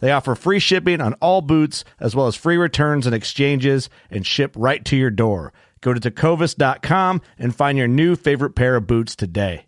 They offer free shipping on all boots, as well as free returns and exchanges, and ship right to your door. Go to tecovas.com and find your new favorite pair of boots today.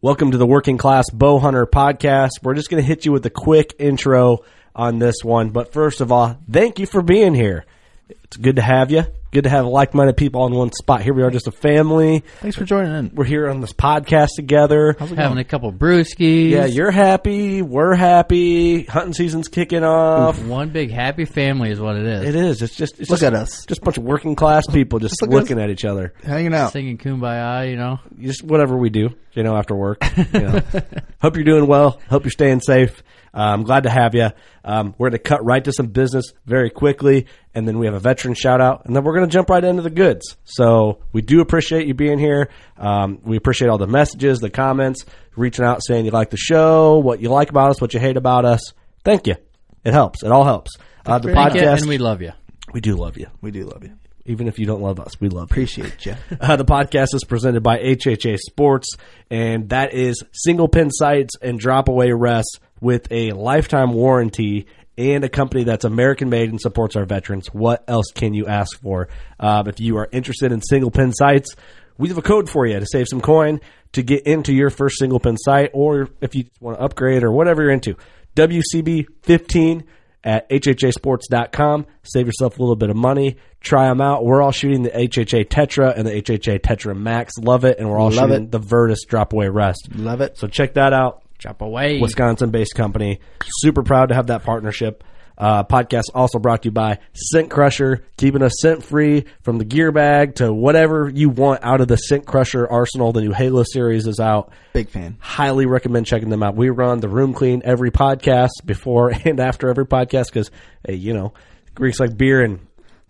Welcome to the Working Class Bow Hunter podcast. We're just going to hit you with a quick intro on this one. But first of all, thank you for being here. It's good to have you. Good to have like minded people on one spot. Here we are, just a family. Thanks for joining in. We're here on this podcast together. How's it having going? a couple brewskis. Yeah, you're happy. We're happy. Hunting season's kicking off. one big happy family is what it is. It is. It's just it's Look just, at us. Just a bunch of working class people just Look at looking at each other. Hanging out. Singing kumbaya, you know. just whatever we do, you know, after work. You know. Hope you're doing well. Hope you're staying safe. Uh, I'm glad to have you. Um, we're going to cut right to some business very quickly, and then we have a veteran shout out, and then we're going to jump right into the goods. So we do appreciate you being here. Um, we appreciate all the messages, the comments, reaching out saying you like the show, what you like about us, what you hate about us. Thank you. It helps. It all helps. Uh, the Thank podcast, and we love you. we do love you, We do love you. even if you don't love us. We love you. Appreciate you. Uh, the podcast is presented by HHA Sports, and that is single pin sights and drop away rests with a lifetime warranty and a company that's American made and supports our veterans. What else can you ask for? Um, if you are interested in single pin sights, we have a code for you to save some coin to get into your first single pin sight, or if you want to upgrade or whatever you're into. WCB 15 at HHAsports.com. Save yourself a little bit of money. Try them out. We're all shooting the HHA Tetra and the HHA Tetra Max. Love it. And we're all Love shooting it. the Virtus drop away rest. Love it. So check that out. Drop away. Wisconsin based company. Super proud to have that partnership. Uh, podcast also brought to you by Scent Crusher, keeping us scent free from the gear bag to whatever you want out of the Scent Crusher arsenal. The new Halo series is out Big fan. highly recommend checking them out. We run the room clean every podcast before and after every podcast because, hey, you know, Greeks like beer and,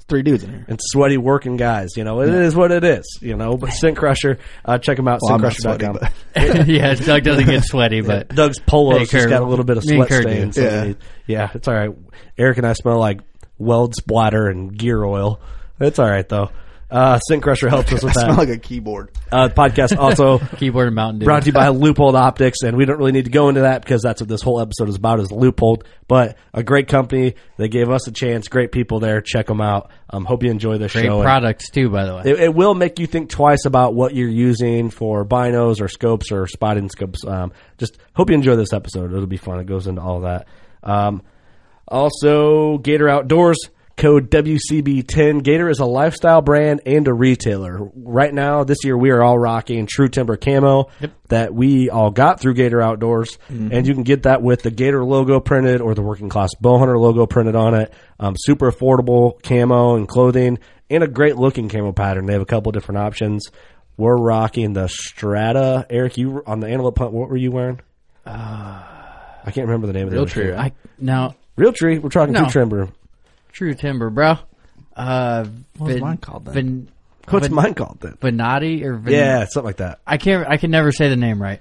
Three dudes in here. and sweaty working guys. You know, it is what it is. You know, but Scent Crusher, uh, check them out. Well, I'm not ScentCrusher.com. yeah, Doug doesn't get sweaty, but Doug's polos Hey, just Kurt, got a little bit of sweat stains. so Yeah. we yeah, it's all right. Eric and I smell like weld splatter and gear oil. It's all right though. Uh, Scent Crusher helps us I with smell that. like a keyboard. Uh, the podcast also keyboard and Mountain Dew. brought to you by Leupold Optics, and we don't really need to go into that because that's what this whole episode is about is Leupold. But a great company, they gave us a chance. Great people there. Check them out. Um, hope you enjoy this Great show. And products too, by the way. It, it will make you think twice about what you're using for binos or scopes or spotting scopes. Um, just hope you enjoy this episode. It'll be fun. It goes into all that. Um, also, Gator Outdoors. Code WCB10. Gator is a lifestyle brand and a retailer. Right now, this year, we are all rocking True Timber Camo that we all got through Gator Outdoors. And you can get that with the Gator logo printed or the Working Class Bowhunter logo printed on it. Um, super affordable camo and clothing and a great looking camo pattern. They have a couple different options. We're rocking the Strata. Eric, you on the antelope hunt. What were you wearing? I can't remember the name of the Realtree. industry. I now Real tree. We're talking No. true timber. True Timber, bro. Uh, What was Vin- mine called then? Vin- What's Vin- mine called then? Venati or Vin- Yeah, something like that. I can't. I can never say the name right.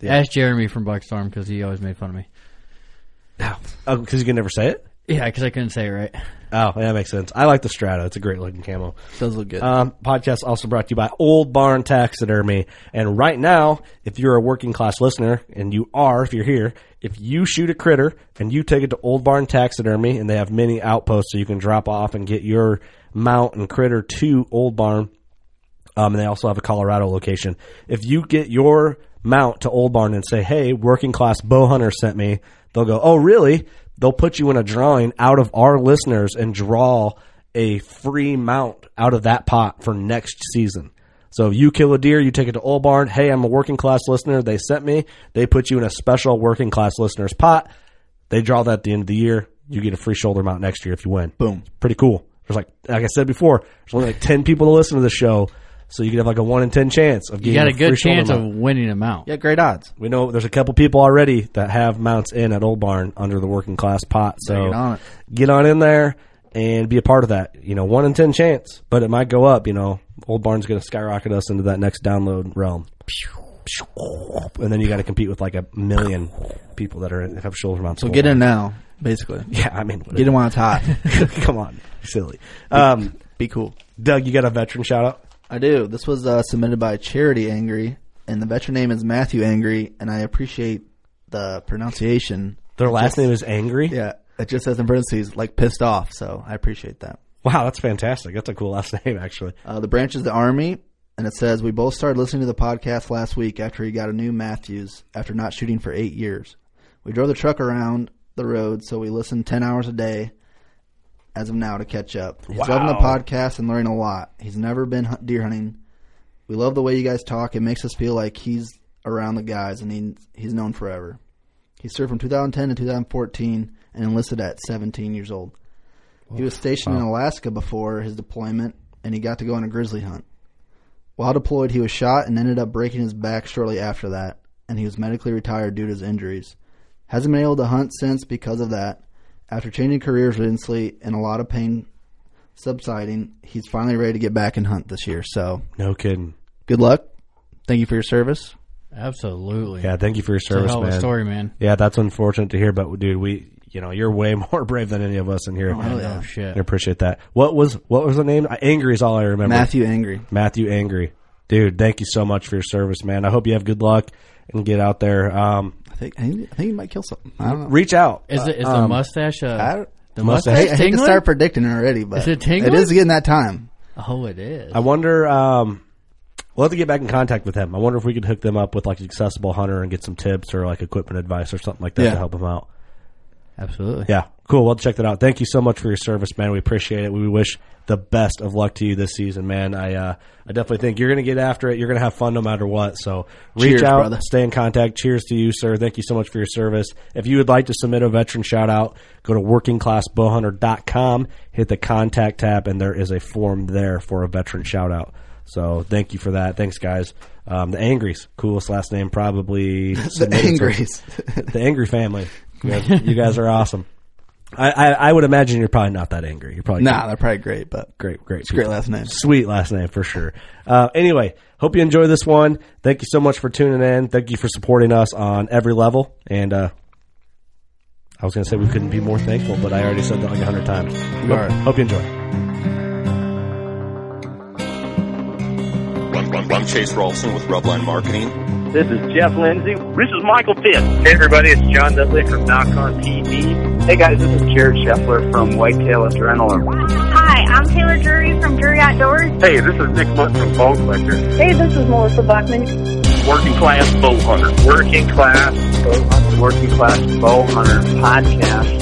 Yeah. Ask Jeremy from Buckstorm because he always made fun of me. Oh, because you can never say it. Yeah, because I couldn't say it right. Oh, yeah, that makes sense. I like the Strata. It's a great looking camo. Does look good. Um, podcast also brought to you by Old Barn Taxidermy. And right now, if you're a working class listener, and you are if you're here, if you shoot a critter and you take it to Old Barn Taxidermy, and they have many outposts so you can drop off and get your mount and critter to Old Barn, um, and they also have a Colorado location. If you get your mount to Old Barn and say, "Hey, working class bow hunter sent me," they'll go, "Oh, really?" They'll put you in a drawing out of our listeners and draw a free mount out of that pot for next season. So if you kill a deer, you take it to Old Barn. Hey, I'm a working class listener. They sent me. They put you in a special working class listeners pot. They draw that at the end of the year. You get a free shoulder mount next year if you win. Boom. Pretty cool. There's like, like I said before, there's only like 10 people to listen to the show. So you could have like a 1 in 10 chance of You getting got a free good shoulder chance of mount. winning them out. yeah, great odds. We know there's a couple people already that have mounts in at Old Barn under the working class pot. So Get on it. get on in there and be a part of that. You know, one in ten chance, but it might go up. You know, Old Barn's going to skyrocket us into that next download realm. And then you got to compete with like a million people that are have shoulder mounts. So get in now, basically. Yeah, I mean, what Get in while it's hot. come on, silly. Um, Be cool. Doug, you got a veteran shout out? I do. This was uh, submitted by Charity Angry, and the veteran name is Matthew Angry, and I appreciate the pronunciation. Their last just- name is Angry. Yeah, it just says in parentheses, like pissed off, so I appreciate that. Wow, that's fantastic. That's a cool last name, actually. Uh, the branch is the Army, and it says, We both started listening to the podcast last week after he got a new Matthews after not shooting for eight years. We drove the truck around the road, so we listened 10 hours a day as of now to catch up. He's loving the podcast and learning a lot. He's never been deer hunting. We love the way you guys talk. It makes us feel like he's around the guys, and he, he's known forever. He served from 2010 to 2014 and enlisted at 17 years old. He was stationed in Alaska before his deployment, and he got to go on a grizzly hunt. While deployed, he was shot and ended up breaking his back shortly after that, and he was medically retired due to his injuries. Hasn't been able to hunt since because of that. After changing careers recently and a lot of pain subsiding, he's finally ready to get back and hunt this year. So, No kidding. good luck. Thank you for your service. Absolutely. Yeah, thank you for your service, man. story, man. Yeah, that's unfortunate to hear, but dude, we, you know, you're way more brave than any of us in here. hell yeah. Oh, shit. I appreciate that. What was what was the name? Angry is all I remember. Matthew Angry. Matthew Angry, dude. Thank you so much for your service, man. I hope you have good luck and get out there. Um, I think I think, I he might kill something. I don't know. reach out. Is it is the Um, mustache? Uh, the mustache- I, mustache hate- I hate to start predicting already, but Is it it tingling? is getting that time. Oh, it is. I wonder. Um, we'll have to get back in contact with him. I wonder if we could hook them up with like accessible hunter and get some tips or like equipment advice or something like that Yeah. to help him out. Absolutely. Yeah, cool. Well, check that out. Thank you so much for your service, man. We appreciate it. We wish the best of luck to you this season, man. I uh, I definitely think you're going to get after it. You're going to have fun no matter what. So reach Cheers, out, brother. stay in contact. Cheers to you, sir. Thank you so much for your service. If you would like to submit a veteran shout out, go to workingclassbowhunter.com, hit the contact tab, and there is a form there for a veteran shout out. So thank you for that. Thanks, guys. Um, the Angries, coolest last name probably. The Angries. the angry family. You guys, you guys are awesome. I, I, I would imagine you're probably not that angry. You're probably nah, they're probably great, but great, great, it's a great last name. Sweet last name for sure. Uh, anyway, hope you enjoy this one. Thank you so much for tuning in. Thank you for supporting us on every level. And uh, I was going to say we couldn't be more thankful, but I already said that like a hundred times. Hope, are. hope you enjoy. I'm, I'm Chase Rolfson with Rubline Marketing. This is Jeff Lindsay. This is Michael Pitt. Hey everybody, it's John Dudley from Nock On TV. Hey guys, this is Jared Scheffler from Whitetail Adrenaline. Hi, I'm Taylor Drury from Drury Outdoors. Hey, this is Nick Mundt from Bone Collector. Hey, this is Melissa Bachman. Working Class Bow Hunter. Working Class Bow Hunter. Working Class Bow Hunter Podcast.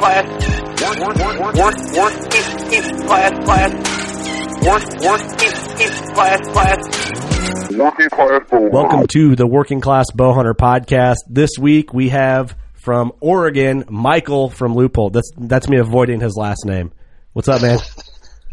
Class. Work, work, work, work, work, class, class. Work, work, class, class. Working class. Welcome to the Working Class Bowhunter podcast. This week we have from Oregon, Michael from Leupold. That's that's me avoiding his last name. What's up, man?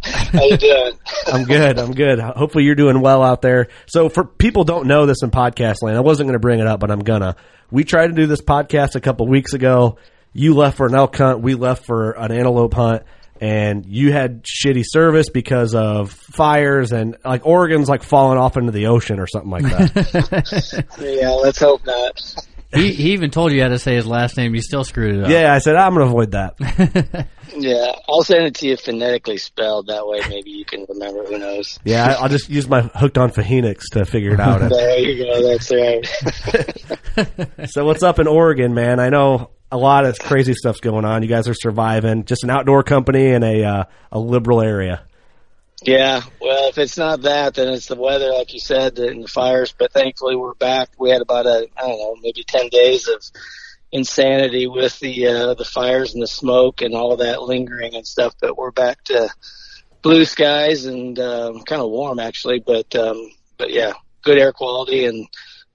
How you doing? I'm good. I'm good. Hopefully you're doing well out there. So for people don't know this in podcast land, I wasn't going to bring it up, but I'm gonna. We tried to do this podcast a couple weeks ago. You left for an elk hunt. We left for an antelope hunt. And you had shitty service because of fires and like Oregon's like falling off into the ocean or something like that. Yeah, let's hope not. he, he even told you how to say his last name. You still screwed it up. yeah, I said I'm going to avoid that. Yeah, I'll send it to you phonetically spelled. That way, maybe you can remember. Who knows? Yeah, I- I'll just use my hooked on Phonics to figure it out. There you go. That's right. so what's up in Oregon, man? I know a lot of crazy stuff's going on. You guys are surviving. Just an outdoor company in a uh, a liberal area. Yeah, well, if it's not that, then it's the weather, like you said, and the fires. But thankfully, we're back. We had about a, I don't know, maybe ten days of insanity with the uh, the fires and the smoke and all that lingering and stuff. But we're back to blue skies and um, kind of warm actually. But um, but yeah, good air quality and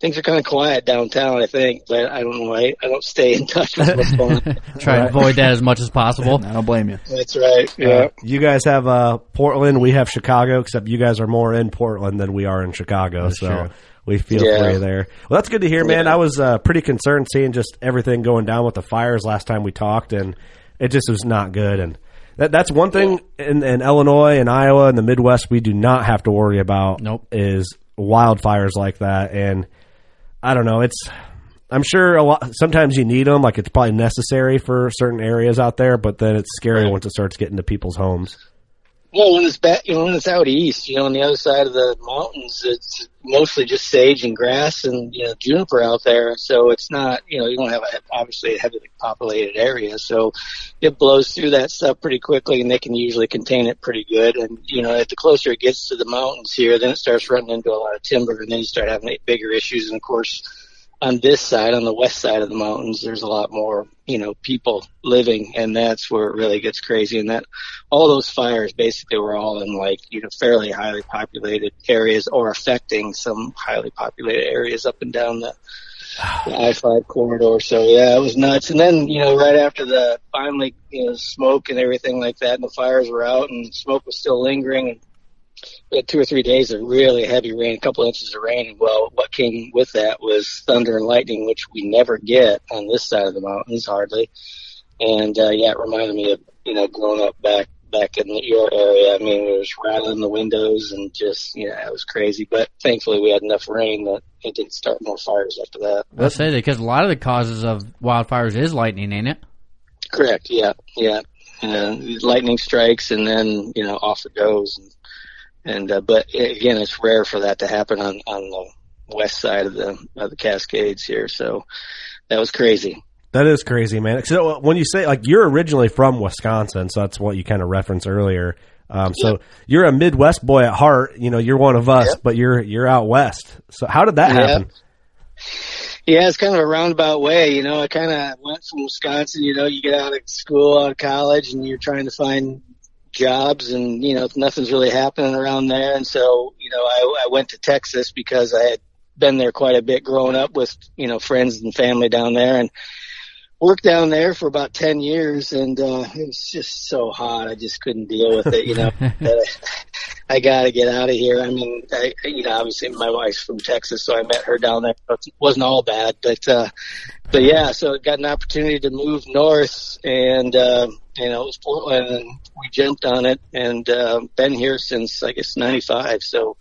things are kind of quiet downtown. I think, but I don't know. I, I don't stay in touch with what's going on. Try to avoid that as much as possible. I don't blame you. That's right. Yeah. Uh, you guys have uh, Portland. We have Chicago, except you guys are more in Portland than we are in Chicago. so true. we feel Yeah. for you there. Well, that's good to hear, man. Yeah. I was uh, pretty concerned seeing just everything going down with the fires last time we talked, and it just was not good. And that, that's one thing in, in Illinois and Iowa and the Midwest we do not have to worry about. Nope. Is wildfires like that, and I don't know. It's I'm sure a lot. Sometimes you need them, like it's probably necessary for certain areas out there, but then it's scary once it starts getting to people's homes. Well, when it's back, you know, when it's out east, you know, on the other side of the mountains, it's mostly just sage and grass and you know juniper out there. So it's not, you know, you don't have a, obviously a heavily populated area, so it blows through that stuff pretty quickly, and they can usually contain it pretty good. And you know, at the closer it gets to the mountains here, then it starts running into a lot of timber, and then you start having bigger issues. And of course, on this side, on the west side of the mountains, there's a lot more, you know, people living, and that's where it really gets crazy. And that all those fires basically were all in like, you know, fairly highly populated areas or affecting some highly populated areas up and down the, the I-5 corridor. So yeah, it was nuts. And then, you know, right after the finally, you know, smoke and everything like that and the fires were out and smoke was still lingering and we had two or three days of really heavy rain, a couple inches of rain. Well, what came with that was thunder and lightning, which we never get on this side of the mountains hardly. And uh, yeah, it reminded me of you know growing up back back in your area. I mean, it was rattling the windows and just yeah, it was crazy. But thankfully, we had enough rain that it didn't start more fires after that. I'll say that because a lot of the causes of wildfires is lightning, ain't it? Correct. Yeah. Yeah. And lightning strikes, and then you know off it goes. And, and uh, but again, it's rare for that to happen on on the west side of the of the Cascades here. So that was crazy. That is crazy, man. So when you say like you're originally from Wisconsin, so that's what you kind of referenced earlier. Um, so you're a Midwest boy at heart. You know, you're one of us, but you're you're out west. So how did that Yeah. happen? Yeah, it's kind of a roundabout way. You know, I kind of went from Wisconsin. You know, you get out of school, out of college, and you're trying to find jobs, and you know, nothing's really happening around there. And so, you know, I, I went to Texas because I had been there quite a bit growing up with you know friends and family down there, and worked down there for about 10 years. And uh it was just so hot. I just couldn't deal with it you know. That I, I got to get out of here. I mean I you know obviously my wife's from Texas so I met her down there. It wasn't all bad but uh but yeah so I got an opportunity to move north and uh you know it was Portland and we jumped on it and uh been here since I guess 95 so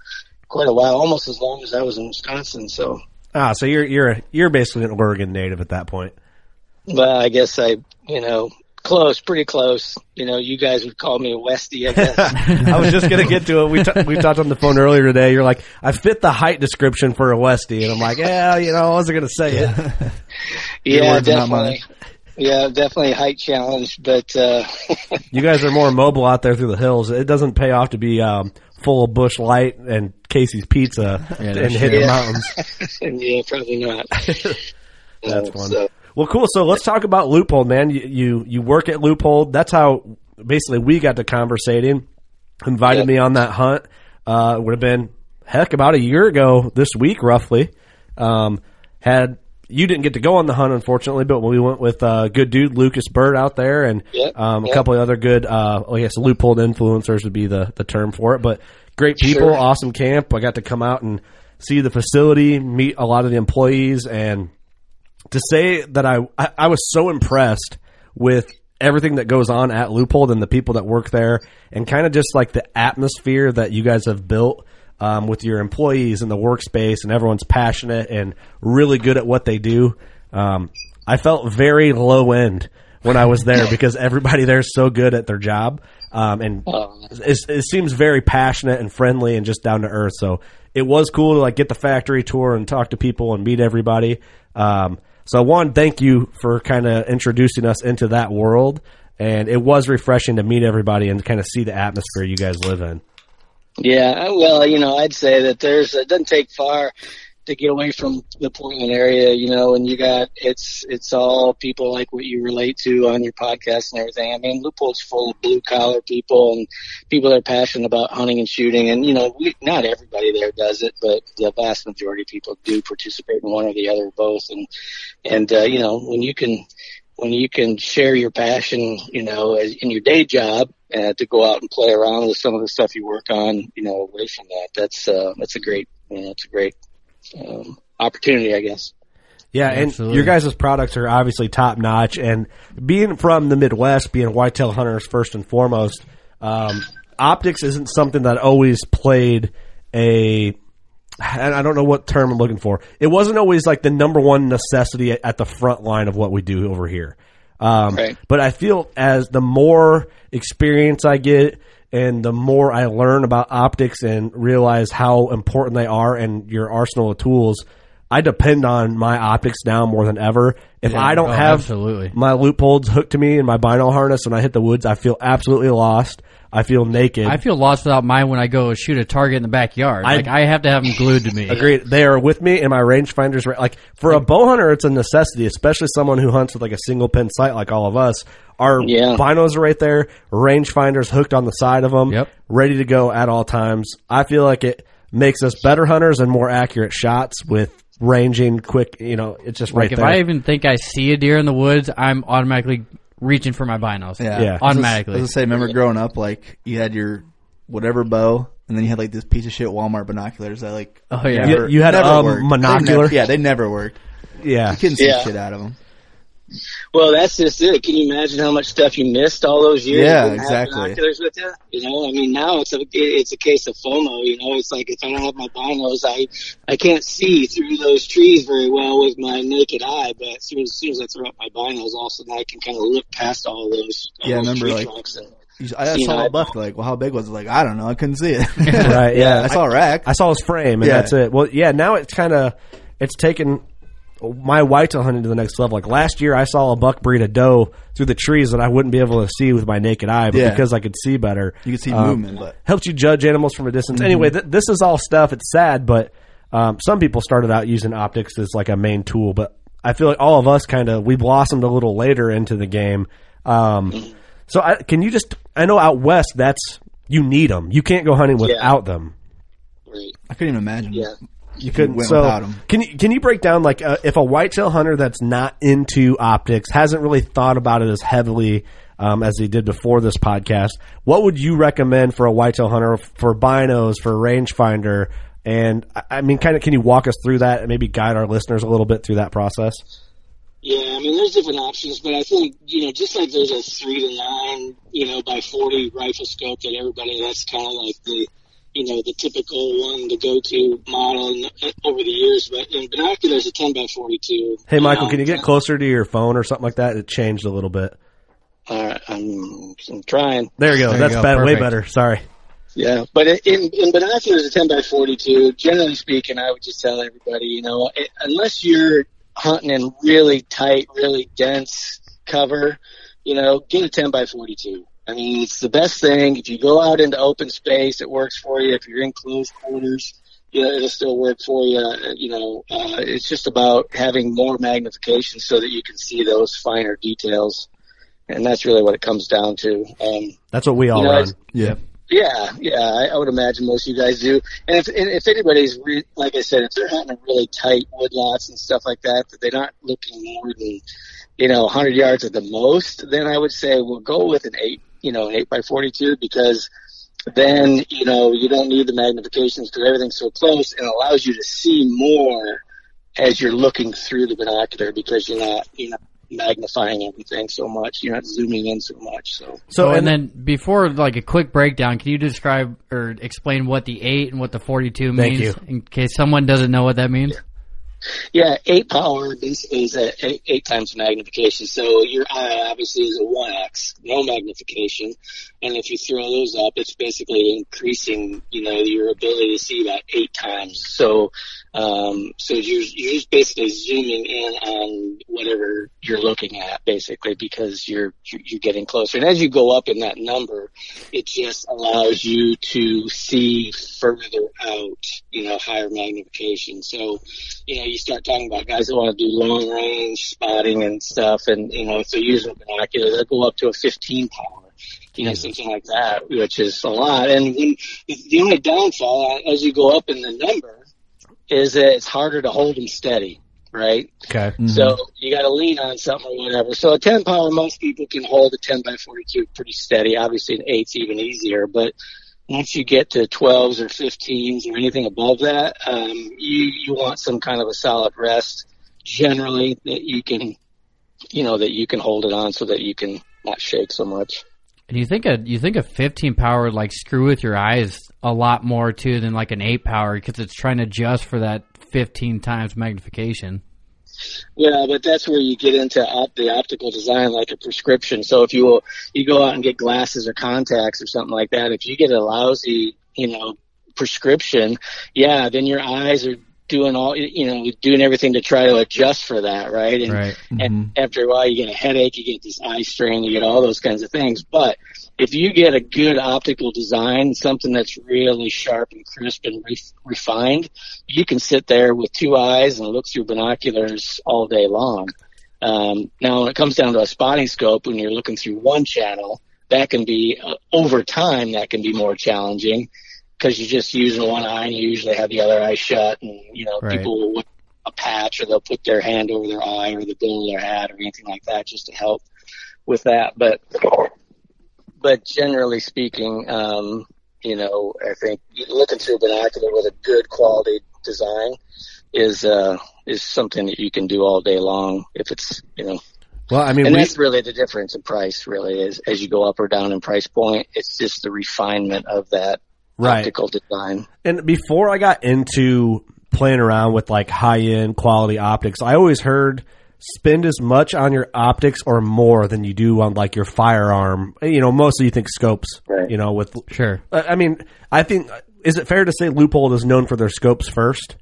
quite a while almost as long as I was in Wisconsin so Ah, so you're you're you're basically an Oregon native at that point. Well, I guess I, you know, close, pretty close. You know, you guys would call me a Westie, I guess. I was just gonna get to it. We t- we talked on the phone earlier today. You're like, I fit the height description for a Westie, and I'm like, yeah, you know, I wasn't gonna say it. Yeah, words are not mine. definitely. Yeah, definitely a height challenge, but uh You guys are more mobile out there through the hills. It doesn't pay off to be um, full of Busch Light and Casey's Pizza Yeah, and no hit the mountains. yeah, probably not. That's Uh, fun. so- Well, cool. So let's talk about Leupold, man. You you, you work at Leupold. That's how basically we got to conversating. Invited Yeah. me on that hunt. Uh, would have been heck about a year ago this week, roughly. Um, had you didn't get to go on the hunt, unfortunately, but we went with uh, good dude Lucas Bird out there, and Yep, um, a couple of other good. Uh, I guess Leupold influencers would be the the term for it, but great people, Sure. awesome camp. I got to come out and see the facility, meet a lot of the employees, and to say that I, I I was so impressed with everything that goes on at Leupold and the people that work there, and kind of just like the atmosphere that you guys have built um, with your employees in the workspace, and everyone's passionate and really good at what they do. Um, I felt very low end when I was there because everybody there is so good at their job, um, and it, it seems very passionate and friendly and just down to earth. So it was cool to like get the factory tour and talk to people and meet everybody. Um, so one, thank you for kind of introducing us into that world, and it was refreshing to meet everybody and kind of see the atmosphere you guys live in. Yeah, well, you know, I'd say that there's it doesn't take far to get away from the Portland area, you know, and you got it's it's all people like what you relate to on your podcast and everything. I mean, Leupold's full of blue collar people and people that are passionate about hunting and shooting, and you know, we, not everybody there does it, but the vast majority of people do participate in one or the other, both, and and uh, you know, when you can when you can share your passion, you know, as, in your day job, uh, to go out and play around with some of the stuff you work on, you know, away from that, that's uh, that's a great, you know, it's a great um, opportunity, I guess. Yeah, and Absolutely. your guys' products are obviously top notch. And being from the Midwest, being whitetail hunters first and foremost, um, optics isn't something that always played a. And I don't know what term I'm looking for. It wasn't always like the number one necessity at, at the front line of what we do over here. Um, Right. But I feel as the more experience I get and the more I learn about optics and realize how important they are and your arsenal of tools, I depend on my optics now more than ever. If I don't Oh, have absolutely. my Leupolds hooked to me and my bino harness when I hit the woods, I feel absolutely lost. I feel naked. I feel lost without mine when I go shoot a target in the backyard. I- like I have to have them glued to me. Agreed. They are with me, and my rangefinders. are- Like for a bow hunter, it's a necessity, especially someone who hunts with like a single pin sight, like all of us. Our Yeah. binos are right there, rangefinders hooked on the side of them, Yep. ready to go at all times. I feel like it makes us better hunters and more accurate shots with ranging quick. You know, it's just right Like if there. I even think I see a deer in the woods, I'm automatically reaching for my binos. Yeah. Yeah. I was Automatically. gonna say, remember growing up, like you had your whatever bow, and then you had like this piece of shit Walmart binoculars that like. Oh, yeah. You- you had, never um, worked. They monocular? never- yeah, they never worked. yeah, You couldn't see Yeah. shit out of them. Well, that's just it. Can you imagine how much stuff you missed all those years? Yeah, you didn't have exactly. with you. You know, I mean, now it's a it's a case of FOMO. You know, it's like if I don't have my binos, I I can't see through those trees very well with my naked eye. But as soon as, as, soon as I throw up my binos, all of a sudden I can kind of look past all those. All Yeah, those remember, tree like- and, I Seen saw a eyeball. buck. Like, well, how big was it? Like, I don't know. I couldn't see it. right. Yeah, I saw a rack. I saw his frame, and Yeah. that's it. Well, yeah. Now it's kind of it's taken my whitetail hunting to the next level. Like last year, I saw a buck breed a doe through the trees that I wouldn't be able to see with my naked eye, but Yeah. because I could see better, You could see um, movement, but helps you judge animals from a distance. Anyway, th- this is all stuff. It's sad, but um, some people started out using optics as like a main tool, but I feel like all of us kind of we blossomed a little later into the game. Um, so I, can you just? I know out west that's you need them. You can't go hunting without them. right. I couldn't even imagine. Yeah. You couldn't. went so without 'em. can you can you break down like uh, if a whitetail hunter that's not into optics hasn't really thought about it as heavily um, as he did before this podcast, what would you recommend for a whitetail hunter for binos for a rangefinder? And I- I mean, kind of, can you walk us through that and maybe guide our listeners a little bit through that process? Yeah, I mean, there's different options, but I think, you know, just like there's a three to nine, you know, by 40 rifle scope that everybody, that's kind of like the, you know, the typical one to go to model in, over the years. But in binoculars, a 10 by 42. Hey, Michael, Um, can you get closer to your phone or something like that? It changed a little bit. All right, I'm, I'm trying. There you go. There you That's go. better, way better. Sorry. Yeah, but in, in binoculars, a 10 by 42, generally speaking, I would just tell everybody, you know, it, unless you're hunting in really tight, really dense cover, you know, get a 10 by 42. I mean, it's the best thing. If you go out into open space, it works for you. If you're in closed quarters, you know, it'll still work for you. You know, uh, it's just about having more magnification so that you can see those finer details. And that's really what it comes down to. Um, That's what we all You know, run. Yeah. Yeah, yeah, I, I would imagine most of you guys do. And if and if anybody's re- like I said, if they're hunting really tight wood lots and stuff like that, that they're not looking more than you know 100 yards at the most, then I would say we'll go with an eight, you know, an eight by 42 because then you know you don't need the magnifications because everything's so close and allows you to see more as you're looking through the binocular because you're not you know, magnifying everything so much. You're not zooming in so much. So So, and, then before like a quick breakdown, can you describe or explain what the eight and what the forty-two Thank means, you. in case someone doesn't know what that means? Yeah, eight power basically is a eight, eight times magnification. So your eye obviously is a one x, no magnification, and if you throw those up, it's basically increasing, you know, your ability to see about eight times. So, um, so you're you're just basically zooming in on whatever you're looking at, basically, because you're you're getting closer. And as you go up in that number, it just allows you to see further out, you know, higher magnification. So, you know, you start talking about guys that want to do long range spotting and stuff, and you know, if they're using a binocular, they'll go up to a 15 power, you know, something like that, which is a lot. And when, the only downfall uh, as you go up in the number is that it's harder to hold them steady, right? Okay. So you got to lean on something or whatever. So a 10 power, most people can hold a 10 by 42 pretty steady. Obviously, an eight's even easier, but once you get to 12s or 15s or anything above that, um, you you want some kind of a solid rest. Generally, that you can, you know, that you can hold it on so that you can not shake so much. And you think a you think a 15 power would like screw with your eyes a lot more too than like an 8 power because it's trying to adjust for that 15 times magnification. Yeah, but that's where you get into op- the optical design, like a prescription. So if you will, you go out and get glasses or contacts or something like that, if you get a lousy, you know, prescription, yeah, then your eyes are doing all, you know, doing everything to try to adjust for that, right? And, Right. and after a while, you get a headache, you get this eye strain, you get all those kinds of things. But if you get a good optical design, something that's really sharp and crisp and re- refined, you can sit there with two eyes and look through binoculars all day long. Um, now, when it comes down to a spotting scope, when you're looking through one channel, that can be uh, over time that can be more challenging because you're just using one eye and you usually have the other eye shut, and you know Right. people will wear a patch or they'll put their hand over their eye or the bill of their hat or anything like that just to help with that. But but generally speaking, um, you know, I think looking through a binocular with a good quality design is uh, is something that you can do all day long if it's you know. Well, I mean, and we, that's really the difference in price. Really, is as you go up or down in price point, it's just the refinement of that. Optical design. And before I got into playing around with like high end quality optics, I always heard spend as much on your optics or more than you do on like your firearm. You know, mostly you think scopes. Right. You know, with Sure. I I mean, I think is it fair to say Leupold is known for their scopes first?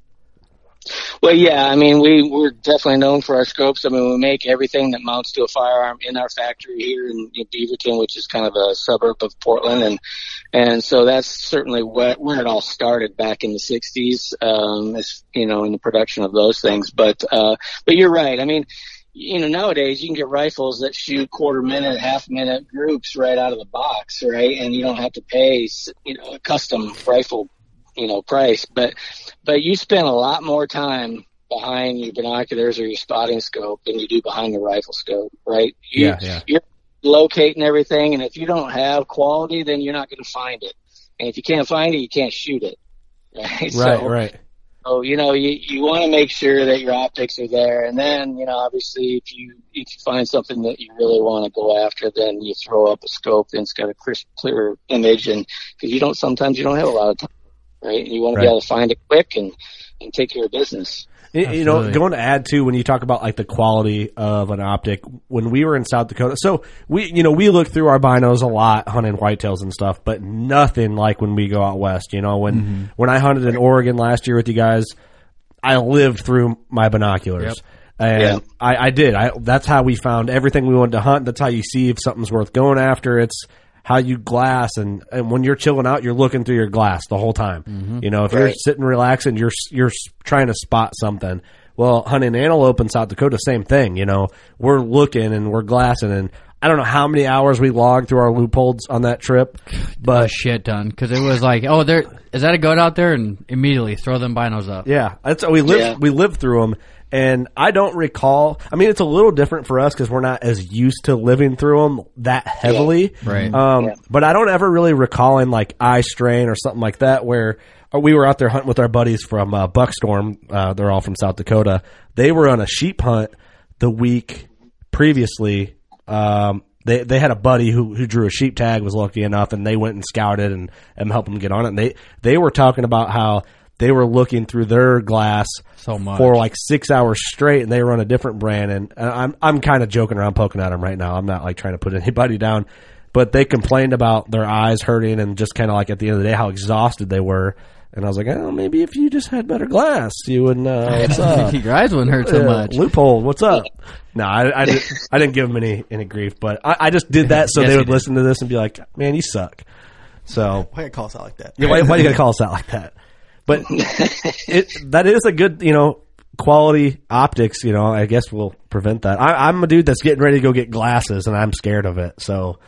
Well, yeah, I mean, we we're definitely known for our scopes. I mean, we make everything that mounts to a firearm in our factory here in, in Beaverton, which is kind of a suburb of Portland, and and so that's certainly where, where it all started back in the '60s, um, as you know, in the production of those things. But uh, but you're right. I mean, you know, nowadays you can get rifles that shoot quarter minute, half minute groups right out of the box, right? And you don't have to pay, you know, a custom rifle, you know, price. But, but you spend a lot more time behind your binoculars or your spotting scope than you do behind the rifle scope, right? You, Yeah, yeah. You're locating everything, and if you don't have quality, then you're not going to find it. And if you can't find it, you can't shoot it. Right. Right, so, right. so you know, you you want to make sure that your optics are there, and then you know, obviously, if you if you find something that you really want to go after, then you throw up a scope that's got a crisp, clear image, and because you don't sometimes you don't have a lot of time, right? And you want to Right. be able to find it quick and and take care of business. You- You know, going to add to when you talk about like the quality of an optic. When we were in South Dakota, so we, you know, we look through our binos a lot, hunting whitetails and stuff, but nothing like when we go out west. You know, when mm-hmm. when I hunted in Oregon last year with you guys, I lived through my binoculars. And Yeah. I, I did. I that's how we found everything we wanted to hunt. That's how you see if something's worth going after. It's how you glass and, and when you're chilling out, you're looking through your glass the whole time. Mm-hmm. You know, if you're sitting relaxing, you're you're trying to spot something. Well, hunting antelope in South Dakota, same thing. You know, we're looking and we're glassing, and I don't know how many hours we logged through our Leupolds on that trip, a but shit done because it was like, oh, there is that a goat out there, and immediately throw them binos up. yeah, that's we lived Yeah. we lived through them, and I don't recall. I mean, it's a little different for us because we're not as used to living through them that heavily, Right. Um, Yeah. But I don't ever really recall in like eye strain or something like that where. uh, We were out there hunting with our buddies from uh, Buckstorm. Uh, they're all from South Dakota. They were on a sheep hunt the week previously. Um, they they had a buddy who who drew a sheep tag was lucky enough, and they went and scouted and and helped them get on it. And they they were talking about how they were looking through their glass So much. for like six hours straight, and they were on a different brand. And I'm I'm kind of joking around, poking at them right now. I'm not like trying to put anybody down, but they complained about their eyes hurting and just kind of like at the end of the day how exhausted they were. And I was like, oh, maybe if you just had better glass, you would. Uh, what's up? Your eyes wouldn't hurt so Yeah, much. Leupold. What's up? No, I, I, didn't, I didn't give them any any grief, but I, I just did that so Yes, they would listen to this and be like, "Man, you suck." So Why you call us out like that? yeah, why, why you gotta call us out like that? But it that is a good, you know, quality optics. You know, I guess will prevent that. I, I'm a dude that's getting ready to go get glasses, and I'm scared of it. So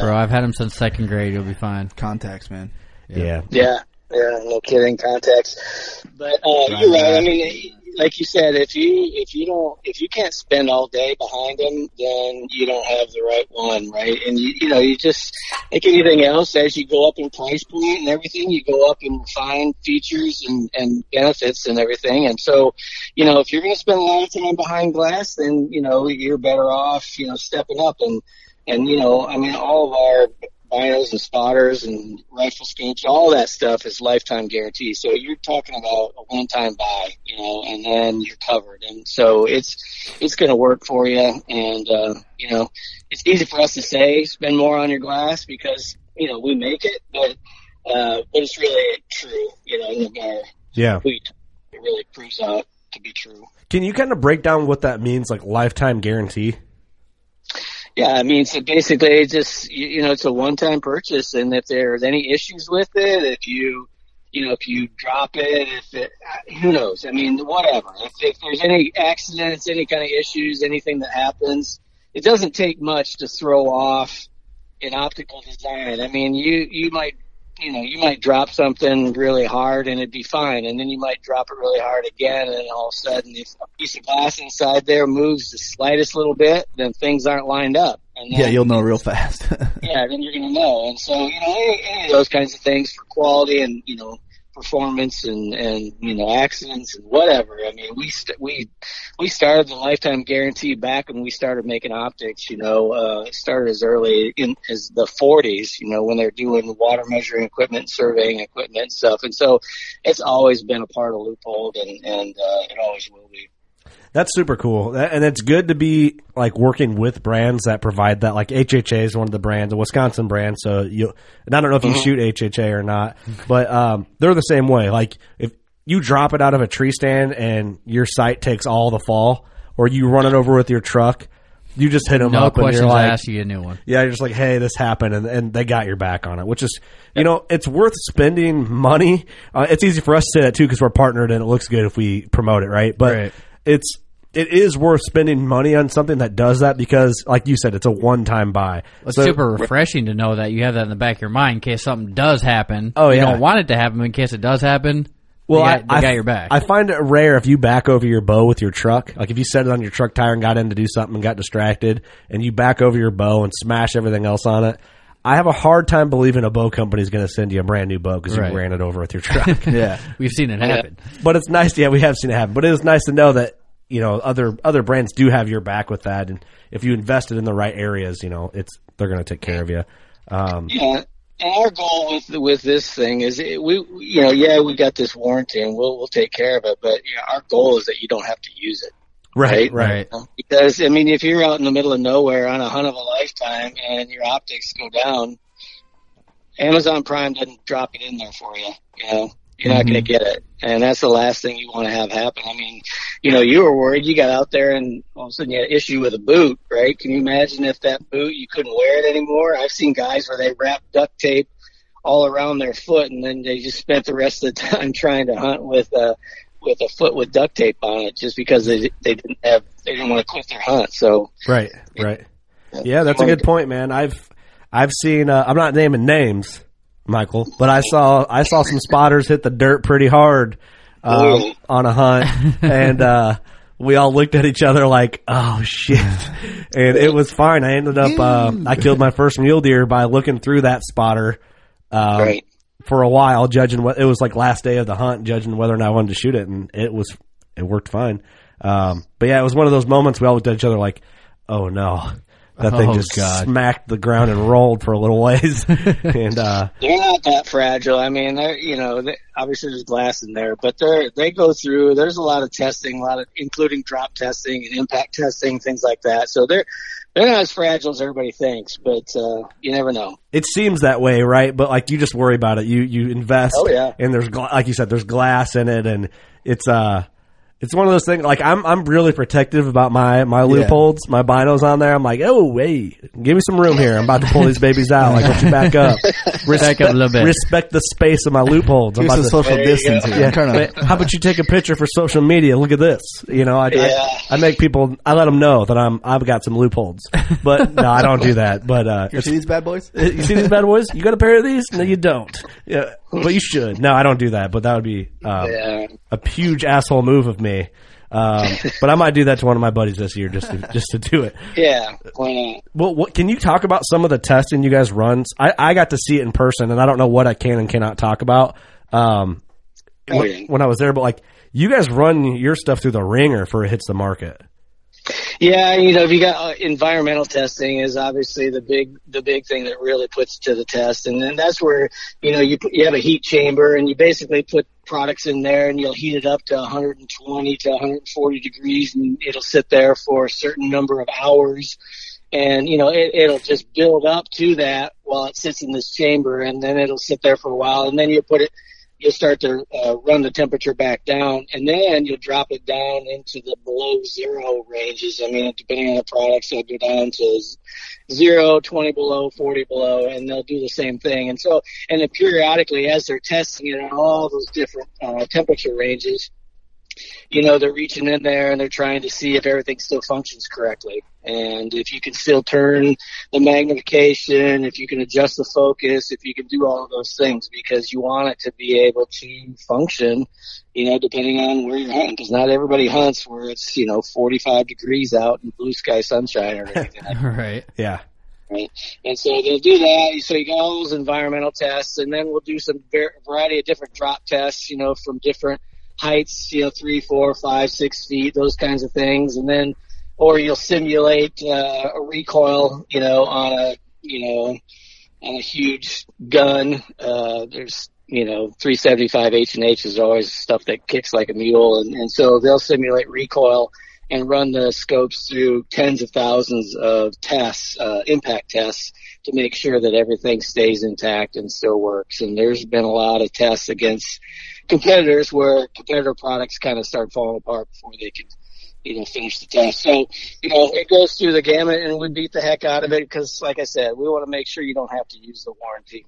Bro, I've had them since second grade. You'll be fine. Contacts, man. yeah, Yeah, yeah, no kidding. Contacts, but uh, you're right. I mean, like you said, if you if you don't if you can't spend all day behind them, then you don't have the right one, right? And you you know you just like anything else, as you go up in price point and everything, you go up in refined features and and benefits and everything. And so, you know, if you're going to spend a lot of time behind glass, then you know you're better off, you know, stepping up and and you know, I mean, all of our binos and spotters and rifle scopes, all that stuff is lifetime guarantee. So you're talking about a one-time buy, you know, and then you're covered. And so it's it's going to work for you. And uh, you know, it's easy for us to say spend more on your glass because you know we make it, but uh, but it's really true. You know, in our yeah. tweet, it really proves out to be true. Can you kind of break down what that means, like lifetime guarantee? Yeah, I mean, so basically, just you, know, it's a one-time purchase, and if there's any issues with it, if you, you know, if you drop it, if it, uh, who knows? I mean, whatever. If, if there's any accidents, any kind of issues, anything that happens, it doesn't take much to throw off an optical design. I mean, you you might you know, you might drop something really hard and it'd be fine, and then you might drop it really hard again, and all of a sudden, if a piece of glass inside there moves the slightest little bit, then things aren't lined up. And then, Yeah, you'll know real fast. yeah, then you're going to know. And so, you know, any, any of those kinds of things for quality and, you know, performance and, and, you know, accidents and whatever. I mean, we, st- we, we started the lifetime guarantee back when we started making optics, you know, uh, started as early in, as the forties, you know, when they're doing water measuring equipment, surveying equipment and stuff. And so it's always been a part of Leupold and, and, uh, it always will be. That's super cool, and it's good to be like working with brands that provide that. Like HHA is one of the brands, a Wisconsin brand. So you, and I don't know if you shoot HHA or not, but um, they're the same way. Like if you drop it out of a tree stand and your sight takes all the fall, or you run it over with your truck, you just hit them No up and you're like, asked. You get a new one. yeah, you're just like, hey, this happened, and, and they got your back on it, which is, you know, it's worth spending money. Uh, it's easy for us to say that too because we're partnered, and it looks good if we promote it, right? But Right. It's it is worth spending money on something that does that because, like you said, it's a one time buy. It's So- super refreshing to know that you have that in the back of your mind in case something does happen. Oh, you yeah. don't want it to happen, but in case it does happen. Well, they I, got, they I, got your back. I find it rare if you back over your bow with your truck. Like if you set it on your truck tire and got in to do something and got distracted, and you back over your bow and smash everything else on it. I have a hard time believing a bow company is going to send you a brand new bow because Right. you ran it over with your truck. yeah. We've seen it happen. but it's nice. Yeah, we have seen it happen. But it is nice to know that you know other other brands do have your back with that, and if you invested in the right areas, you know it's they're going to take care of you. Um, Yeah, and our goal with with this thing is it, we, you know, yeah, we got this warranty and we'll we'll take care of it, but you know, our goal is that you don't have to use it. Right, Right. right, Because I mean, if you're out in the middle of nowhere on a hunt of a lifetime and your optics go down, Amazon Prime doesn't drop it in there for you. You know, you're not going to mm-hmm. get it, and that's the last thing you want to have happen. I mean, you know, you were worried. You got out there, and all of a sudden you had an issue with a boot, right? Can you imagine if that boot you couldn't wear it anymore? I've seen guys where they wrap duct tape all around their foot, and then they just spent the rest of the time trying to hunt with a with a foot with duct tape on it, just because they they didn't have they didn't want to quit their hunt. So right, right. Yeah, that's a good point, man. I've I've seen. Uh, I'm not naming names, Michael, but I saw I saw some spotters hit the dirt pretty hard um, on a hunt, and uh, we all looked at each other like, "Oh shit!" And it was fine. I ended up uh, I killed my first mule deer by looking through that spotter. Um, Right. For a while, judging what it was like last day of the hunt, judging whether or not I wanted to shoot it, and it was it worked fine. Um, but yeah, it was one of those moments we all looked at each other like, "Oh no." That thing Oh, just God. smacked the ground and rolled for a little ways, and uh, They're not that fragile. I mean, they're you know, they, obviously there's glass in there, but they're they go through. There's a lot of testing, a lot of including drop testing and impact testing, things like that. So they're they're not as fragile as everybody thinks, but uh, you never know. it seems that way, right? But like you just worry about it. You you invest, Oh, yeah. and there's gla- like you said, there's glass in it, and it's uh, it's one of those things. Like I'm I'm really protective about my my Leupolds, my binos on there. I'm like, oh wait, give me some room here. I'm about to pull these babies out. Like, don't you back up? Back up a little bit. Respect the space of my Leupolds. I'm Here's about the to- social distance here. yeah. I'm trying Wait, to. How about you take a picture for social media? Look at this. You know, I, Yeah. I, I make people, I let them know that I'm, I've got some Leupolds. But no, I don't do that. But uh, You see these bad boys? you see these bad boys? You got a pair of these? No, you don't. Yeah, but you should. No, I don't do that. But that would be um, Yeah. a huge asshole move of me. Um, but I might do that to one of my buddies this year just to, just to do it. Yeah. Why not? Well, what, can you talk about some of the testing you guys run? I, I got to see it in person, and I don't know what I can and cannot talk about um, Oh, when, when I was there. But like, you guys run your stuff through the ringer for it hits the market. Yeah, you know, if you got uh, environmental testing is obviously the big the big thing that really puts to the test, and then that's where you know you put, you have a heat chamber and you basically put products in there and you'll heat it up to 120 to 140 degrees and it'll sit there for a certain number of hours, and you know it, it'll just build up to that while it sits in this chamber, and then it'll sit there for a while, and then you put it you'll start to uh, run the temperature back down, and then you'll drop it down into the below zero ranges. I mean, depending on the products, they'll go down to zero, 20 below, 40 below, and they'll do the same thing. And so, and then periodically, as they're testing it on all those different uh, temperature ranges, you know, they're reaching in there and they're trying to see if everything still functions correctly. And if you can still turn the magnification, if you can adjust the focus, if you can do all of those things, because you want it to be able to function, you know, depending on where you're hunting, because not everybody hunts where it's, you know, 45 degrees out and blue sky sunshine or anything like right. Yeah. right? And so they'll do that. So you got all those environmental tests, and then we'll do some var- variety of different drop tests, you know, from different heights, you know, three, four, five, six feet, those kinds of things, and then, or you'll simulate uh, a recoil, you know, on a, you know, on a huge gun. Uh, there's you know, 375 H and H is always stuff that kicks like a mule, and, and so they'll simulate recoil and run the scopes through tens of thousands of tests, uh, impact tests, to make sure that everything stays intact and still works. And there's been a lot of tests against competitors where competitor products kind of start falling apart before they can, you know, finish the test. So, you know, it goes through the gamut, and we beat the heck out of it because, like I said, we want to make sure you don't have to use the warranty.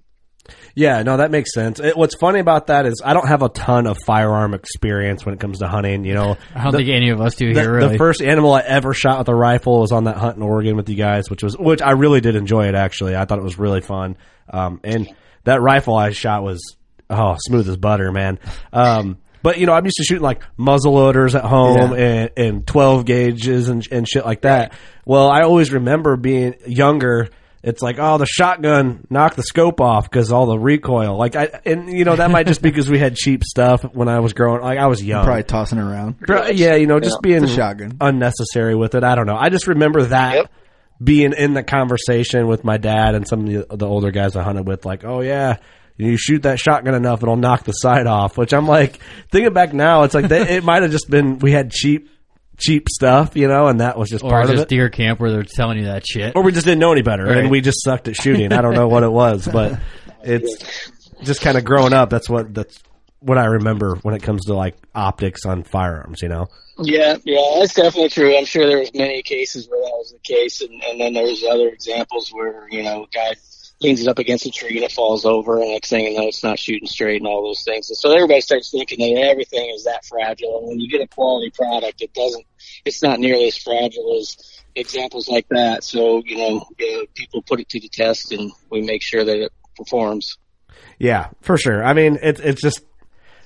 Yeah, no, that makes sense. It, what's funny about that is I don't have a ton of firearm experience when it comes to hunting. You know, I don't The- think any of us do the, here, really. the first animal I ever shot with a rifle was on that hunt in Oregon with you guys, which was which I really did enjoy it. Actually, I thought it was really fun. Um, and that rifle I shot was oh smooth as butter, man. Um, but you know, I'm used to shooting like muzzle loaders at home and, and 12 gauges and and shit like that. Well, I always remember being younger. It's like, oh, the shotgun knocked the scope off because all the recoil. Like, I and you know that might just be because we had cheap stuff when I was growing. Like, I was young. Probably tossing around. Yeah, you know, just being It's shotgun. unnecessary with it. I don't know. I just remember that being in the conversation with my dad and some of the, the older guys I hunted with, like, oh yeah, you shoot that shotgun enough, it'll knock the side off. Which I'm like, thinking back now, it's like they, it might have just been we had cheap, cheap stuff, you know, and that was just or part of just it. deer camp where they're telling you that shit. Or we just didn't know any better, Right. and we just sucked at shooting. I don't know what it was, but it's just kind of growing up. That's what that's what I remember when it comes to like optics on firearms. You know. Yeah, yeah, that's definitely true. I'm sure there was many cases where that was the case, and, and then there's other examples where you know, a guy leans it up against a tree and it falls over, and next thing you know, it's not shooting straight and all those things. And so everybody starts thinking that everything is that fragile. And when you get a quality product, it doesn't. It's not nearly as fragile as examples like that. So you know, yeah, people put it to the test, and we make sure that it performs. Yeah, for sure. I mean, it's it's just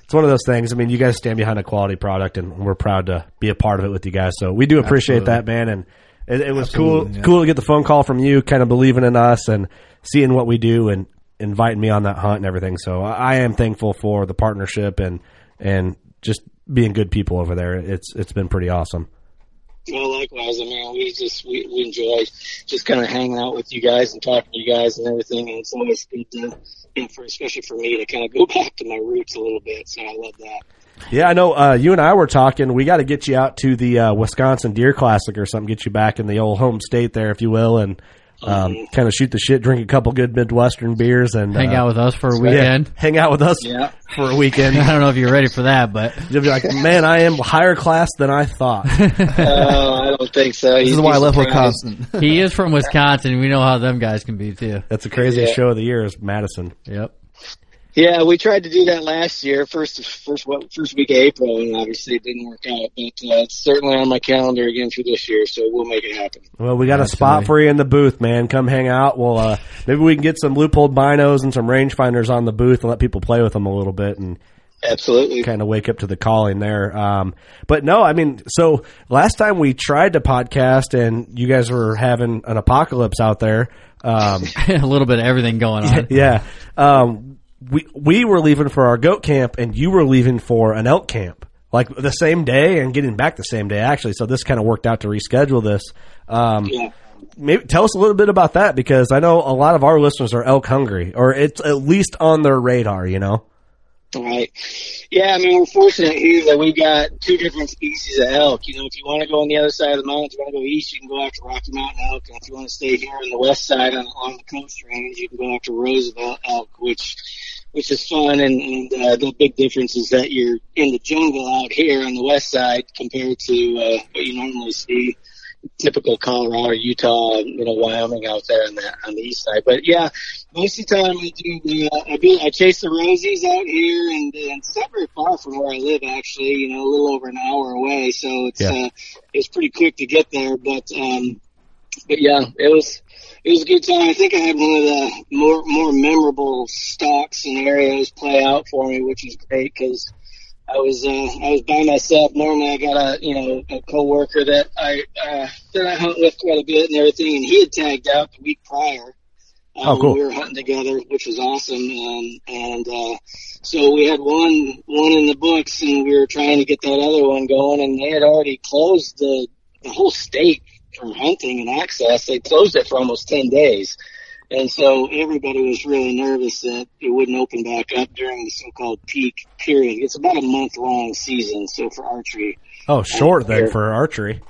it's one of those things. I mean, you guys stand behind a quality product, and we're proud to be a part of it with you guys. So we do appreciate Absolutely. that, man. And it, it was Absolutely, cool yeah. cool to get the phone call from you, kind of believing in us and seeing what we do and inviting me on that hunt and everything. So I, am thankful for the partnership and and just being good people over there. It's it's been pretty awesome. Well, likewise. I mean, we just we, we enjoy just kind of hanging out with you guys and talking to you guys and everything. And it's always good to, know, for especially for me to kind of go back to my roots a little bit. So I love that. Yeah, I know. Uh, you and I were talking. We got to get you out to the uh, Wisconsin Deer Classic or something. Get you back in the old home state there, if you will, and um, kind of shoot the shit, drink a couple good Midwestern beers, and Hang uh, out with us for a yeah, weekend. hang out with us Yeah. for a weekend. I don't know if you're ready for that, but You'll be like, man, I am higher class than I thought. Oh, I don't think so. This is why I left Wisconsin. he is from Wisconsin. We know how them guys can be too. That's the craziest Yeah. show of the year is Madison. Yep. Yeah, we tried to do that last year, first first what first week of April, and obviously it didn't work out. But uh, it's certainly on my calendar again for this year, so we'll make it happen. Well, we got a spot for you in the booth, man. Come hang out. We'll uh, maybe we can get some Leupold binos and some rangefinders on the booth and let people play with them a little bit and Absolutely. kind of wake up to the calling there. Um, but no, I mean, so last time we tried to podcast and you guys were having an apocalypse out there. Um, a little bit of everything going on. yeah. Um, we, we were leaving for our goat camp and you were leaving for an elk camp. Like the same day and getting back the same day, actually. So this kind of worked out to reschedule this. Um, Yeah. maybe tell us a little bit about that because I know a lot of our listeners are elk hungry, or it's at least on their radar. You know, Right. Yeah, I mean, we're fortunate here that we got two different species of elk. You know, if you want to go on the other side of the mountains, you want to go east, you can go after Rocky Mountain elk. And if you want to stay here on the west side on, on the coast range, you can go after Roosevelt elk, which which is fun. And, and uh, the big difference is that you're in the jungle out here on the west side compared to uh, what you normally see typical Colorado, Utah, you know, Wyoming out there on the on the east side. But yeah, most of the time I do uh, I do I chase the rosies out here, and, and it's not very far from where I live actually. You know, a little over an hour away, so it's Yeah. uh, it's pretty quick to get there. But um, but yeah, it was. It was a good time. I think I had one of the more more memorable stock scenarios play out for me, which is great because I was uh, I was by myself. Normally, I got a you know a coworker that I uh, that I hunt with quite a bit and everything, and he had tagged out the week prior. Um, Oh, cool. We were hunting together, which was awesome, um, and uh, so we had one one in the books, and we were trying to get that other one going, and they had already closed the the whole state for hunting and access. They closed it for almost ten days. And so everybody was really nervous that it wouldn't open back up during the so-called peak period. It's about a month-long season, so for archery, oh, short then for archery.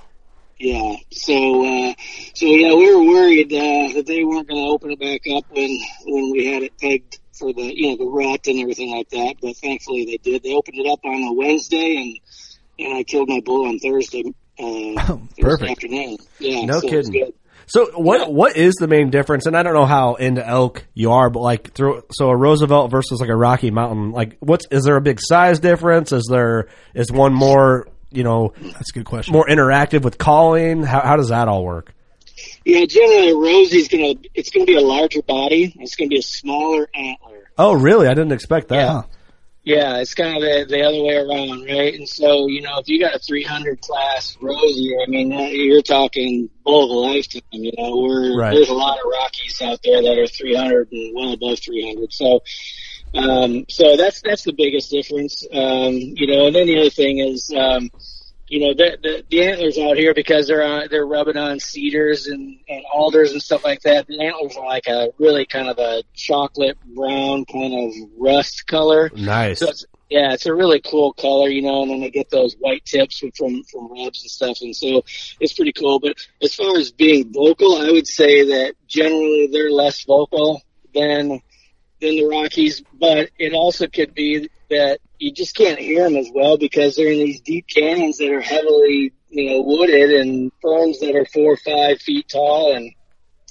yeah. So, uh, so yeah, we were worried uh, that they weren't going to open it back up when when we had it pegged for the you know the rut and everything like that. But thankfully they did. They opened it up on a Wednesday, and and I killed my bull on Thursday. Thursday Perfect. afternoon. Yeah. No so it's kidding. So what what is the main difference? And I don't know how into elk you are, but like through so a Roosevelt versus like a Rocky Mountain, like what's is there a big size difference? Is there is one more you know That's a good question. more interactive with calling? How how does that all work? Yeah, generally Rosie's gonna it's gonna be a larger body. It's gonna be a smaller antler. Oh, really? I didn't expect that. Yeah. Yeah, it's kind of the, the other way around, right? And so, you know, if you got a 300 class Rosie, I mean, you're talking bull of a lifetime. You know, we're Right. there's a lot of Rockies out there that are 300 and well above 300. So, um, so that's that's the biggest difference. Um, you know, and then the other thing is, um, you know, the, the the antlers out here because they're on, they're rubbing on cedars and and alders and stuff like that. The antlers are like a really kind of a chocolate brown kind of rust color. Nice. So it's, yeah, it's a really cool color, you know, and then they get those white tips from from from rubs and stuff, and so it's pretty cool. But as far as being vocal, I would say that generally they're less vocal than than the Rockies, but it also could be that you just can't hear them as well because they're in these deep canyons that are heavily, you know, wooded and ferns that are four or five feet tall and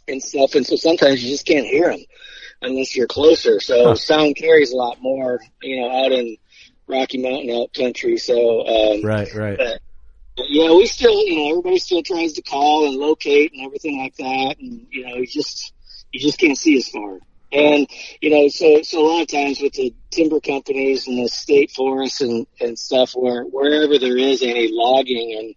and stuff, and so sometimes you just can't hear them unless you're closer. So sound carries a lot more, you know, out in Rocky Mountain out country. So um, Right, right. but, but yeah, we still, you know, everybody still tries to call and locate and everything like that, and you know, you just you just can't see as far. And you know, so so a lot of times with the timber companies and the state forests and and stuff, where wherever there is any logging and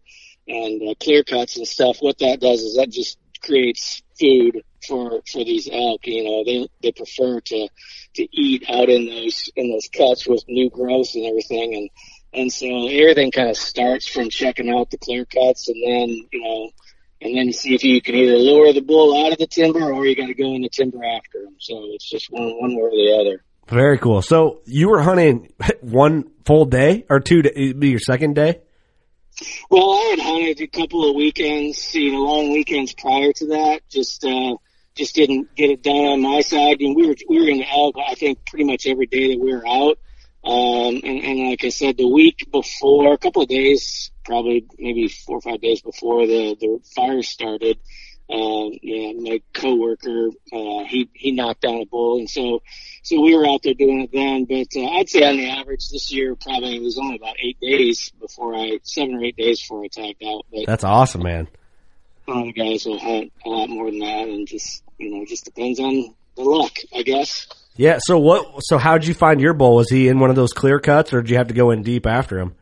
and uh, clear cuts and stuff, what that does is that just creates food for for these elk. You know, they they prefer to to eat out in those in those cuts with new growth and everything, and and so everything kind of starts from checking out the clear cuts, and then you know, and then see if you can either lure the bull out of the timber or you got to go in the timber after him. So it's just one one way or the other. Very cool. So you were hunting one full day or two? Day, be your second day. Well, I had hunted a couple of weekends, you know, long weekends prior to that. Just uh, just didn't get it done on my side. And we were we were in the elk, I think, pretty much every day that we were out. Um, and, and like I said, the week before, a couple of days, probably maybe four or five days before the the fire started, um, yeah, my coworker, uh, he he knocked down a bull, and so so we were out there doing it then. But uh, I'd say on the average this year, probably it was only about eight days before I seven or eight days before I tagged out. But That's awesome, man. a lot of guys will hunt a lot more than that, and just you know, just depends on the luck, I guess. Yeah. So what? So how did you find your bull? Was he in one of those clear cuts, or did you have to go in deep after him?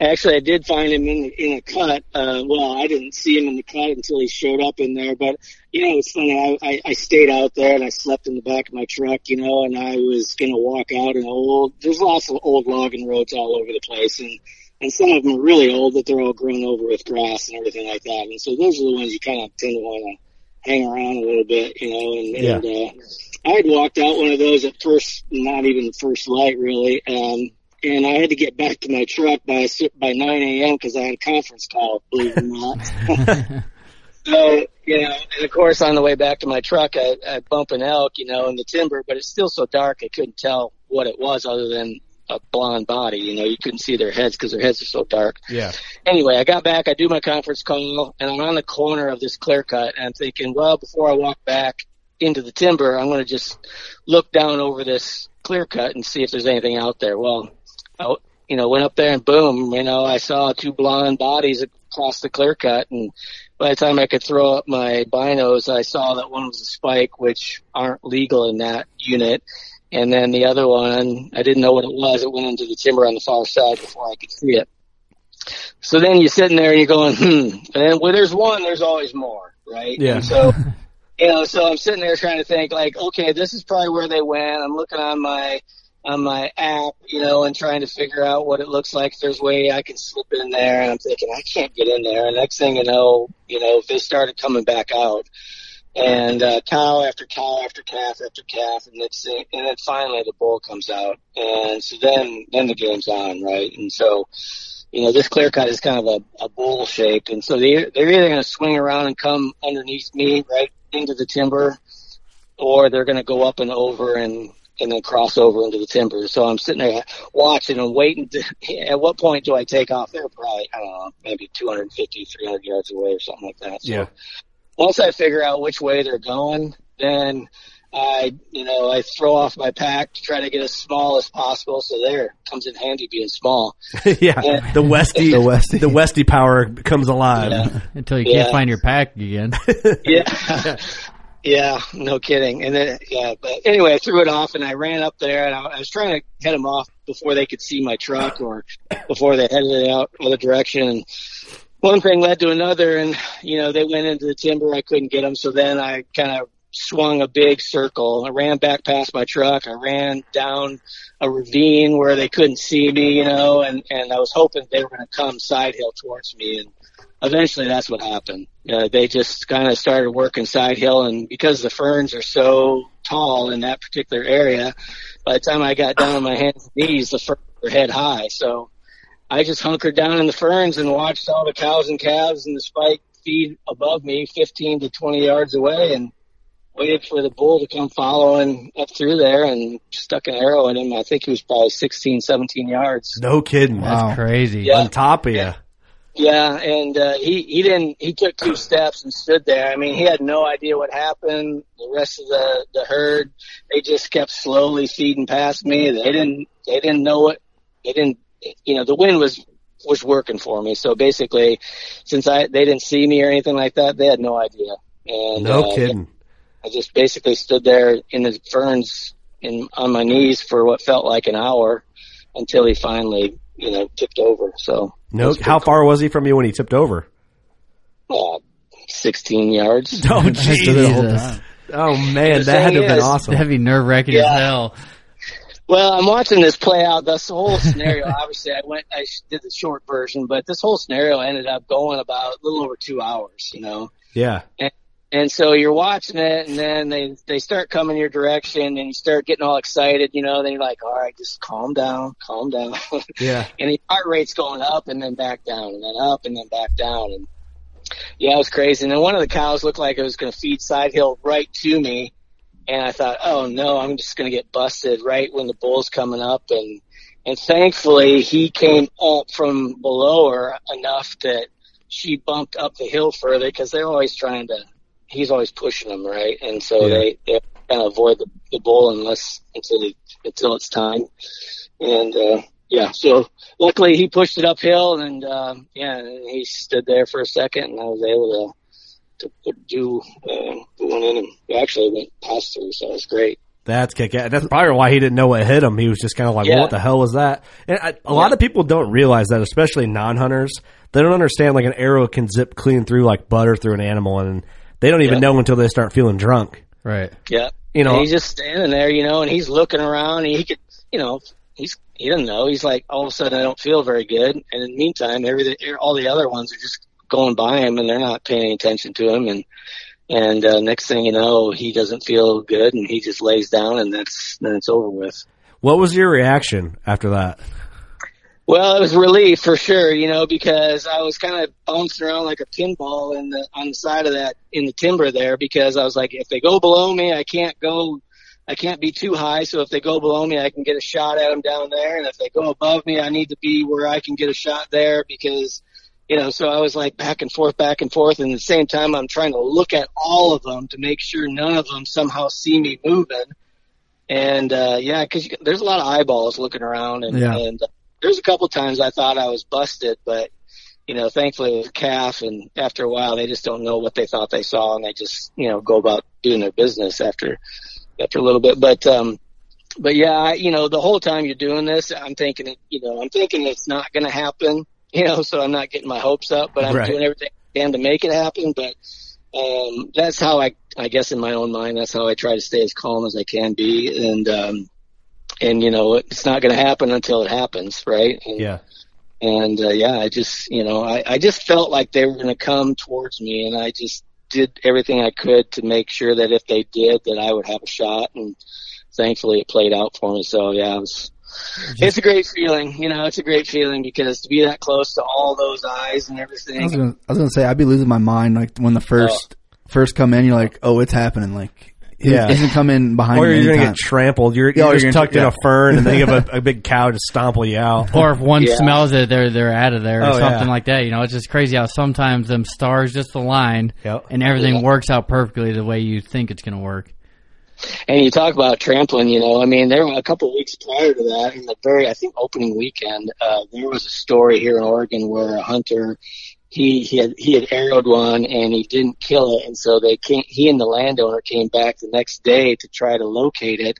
Actually, I did find him in in a cut. Uh, well, I didn't see him in the cut until he showed up in there. But you know, it's funny. I, I I stayed out there and I slept in the back of my truck. You know, and I was gonna walk out an old. There's lots of old logging roads all over the place, and and some of them are really old that they're all grown over with grass and everything like that. And so those are the ones you kind of tend to want to hang around a little bit, you know. And, Yeah. and uh, I had walked out one of those at first, not even first light really. Um, and I had to get back to my truck by by 9 a.m. because I had a conference call. Believe it or not. so you know, and of course on the way back to my truck, I, I bump an elk, you know, in the timber, but it's still so dark I couldn't tell what it was other than a blonde body. You know, you couldn't see their heads because their heads are so dark Yeah. anyway, I got back, I do my conference call, and I'm on the corner of this clear cut, and I'm thinking, well, before I walk back into the timber, I'm going to just look down over this clear cut and see if there's anything out there. Well, I, you know, went up there and boom, you know, I saw two blonde bodies across the clear cut, and by the time I could throw up my binos, I saw that one was a spike, which aren't legal in that unit. And then the other one, I didn't know what it was. It went into the timber on the far side before I could see it. So then you're sitting there and you're going, hmm. And then where there's one, there's always more, right? Yeah. And so, you know, so I'm sitting there trying to think like, okay, this is probably where they went. I'm looking on my, on my app, you know, and trying to figure out what it looks like. If there's way I can slip in there. And I'm thinking, I can't get in there. And next thing you know, you know, they started coming back out. And uh, cow after cow after calf after calf, and it's and then finally the bull comes out, and so then then the game's on, right? And so, you know, this clear cut is kind of a, a bowl shaped, and so they they're either going to swing around and come underneath me right into the timber, or they're going to go up and over and and then cross over into the timber. So I'm sitting there watching and waiting. To, at what point do I take off? They're probably I don't know, maybe 250, 300 yards away or something like that. So Yeah. once I figure out which way they're going, then I, you know, I throw off my pack to try to get as small as possible. So there comes in handy being small. yeah. The Westy, The Westy. the Westy power comes alive. Yeah. Until you Yeah. can't find your pack again. Yeah. yeah, no kidding. And then, yeah, but anyway, I threw it off and I ran up there and I, I was trying to head them off before they could see my truck or before they headed it out other direction. And one thing led to another and, you know, they went into the timber. I couldn't get them. So then I kind of swung a big circle. I ran back past my truck. I ran down a ravine where they couldn't see me, you know, and, and I was hoping they were going to come side hill towards me. And eventually that's what happened. Uh, they just kind of started working side hill, and because the ferns are so tall in that particular area, by the time I got down on my hands and knees, the ferns were head high. So I just hunkered down in the ferns and watched all the cows and calves and the spike feed above me, 15 to 20 yards away, and waited for the bull to come following up through there and stuck an arrow in him. I think he was probably 16, 17 yards. No kidding. That's crazy. Yeah. On top of you. Yeah. Yeah, and uh, he he didn't. He took two steps and stood there. I mean, he had no idea what happened. The rest of the the herd, they just kept slowly feeding past me. They didn't. They didn't know what. They didn't. You know, the wind was was working for me. So basically, since I they didn't see me or anything like that, they had no idea. And No uh, kidding. I just basically stood there in the ferns in on my knees for what felt like an hour until he finally, you know, tipped over. So No, how far was he from you when he tipped over? uh, 16 yards. Oh, Jesus. Oh man, The that had to thing have been is- awesome. That'd be nerve wracking Yeah. as hell. Well, I'm watching this play out. This whole scenario, obviously, I went, I did the short version, but this whole scenario ended up going about a little over two hours, you know. Yeah. And so you're watching it, and then they they start coming your direction, and you start getting all excited, you know. Then you're like, all right, just calm down, calm down. Yeah. and the heart rate's going up and then back down, and then up and then back down, and yeah, it was crazy. And then one of the cows looked like it was going to feed side hill right to me, and I thought, oh no, I'm just going to get busted right when the bull's coming up, and and thankfully he came up from below her enough that she bumped up the hill further because they're always trying to. He's always pushing them, right? And so Yeah. they, they kind of avoid the, the bull unless until they, until it's time. And uh, yeah, so luckily he pushed it uphill, and um, yeah, and he stood there for a second, and I was able to to put, do uh, put one in, and it actually went past through, so it was great. That's kick ass. That's probably why he didn't know what hit him. He was just kind of like, Yeah. "What the hell was that?" And I, a lot of people don't realize that, especially non-hunters. They don't understand like an arrow can zip clean through like butter through an animal, and they don't even Yeah. know until they start feeling drunk. Right. Yeah. You know- And he's just standing there, you know, and he's looking around. And he could, you know, he's he doesn't know. He's like, all of a sudden, I don't feel very good. And in the meantime, everything, all the other ones are just going by him, and they're not paying any attention to him. And and uh, next thing you know, he doesn't feel good, and he just lays down, and that's then it's over with. What was your reaction after that? Well, it was relief for sure, you know, because I was kind of bouncing around like a pinball in the on the side of that in the timber there because I was like, if they go below me, I can't go, I can't be too high. So if they go below me, I can get a shot at them down there, and if they go above me, I need to be where I can get a shot there because, you know. So I was like back and forth, back and forth, and at the same time, I'm trying to look at all of them to make sure none of them somehow see me moving. And uh yeah, because there's a lot of eyeballs looking around, and Yeah. and there's a couple times I thought I was busted, but you know, thankfully it was a calf, and after a while they just don't know what they thought they saw, and they just you know go about doing their business after after a little bit. But um, but yeah, I, you know, the whole time you're doing this, I'm thinking, you know, I'm thinking it's not going to happen, you know, so I'm not getting my hopes up, but I'm Right. doing everything I can to make it happen. But um, that's how I, I guess in my own mind, that's how I try to stay as calm as I can be, and um, and you know, it's not going to happen until it happens, right? And, Yeah. and uh, yeah, I just you know I, I just felt like they were going to come towards me, and I just did everything I could to make sure that if they did, that I would have a shot, and thankfully it played out for me. So yeah, it was. It's a great feeling, you know. It's a great feeling because to be that close to all those eyes and I was everything. gonna, I was gonna say I'd be losing my mind like when the first first come in. You're like, oh, it's happening. Like, it Yeah. isn't in behind. Or me you're gonna get trampled. You're, Yeah, you're just you're gonna- tucked in a fern, and then you have a, a big cow to stomple you out. Or if one Yeah. smells it, they're they're out of there or Oh, something yeah. like that. You know, it's just crazy how sometimes them stars just align Yep. and everything Yeah. works out perfectly the way you think it's going to work. And you talk about trampling, you know, I mean, there were a couple of weeks prior to that, in the very, I think, opening weekend, uh, there was a story here in Oregon where a hunter, he, he had, he had arrowed one and he didn't kill it. And so they came, he and the landowner came back the next day to try to locate it.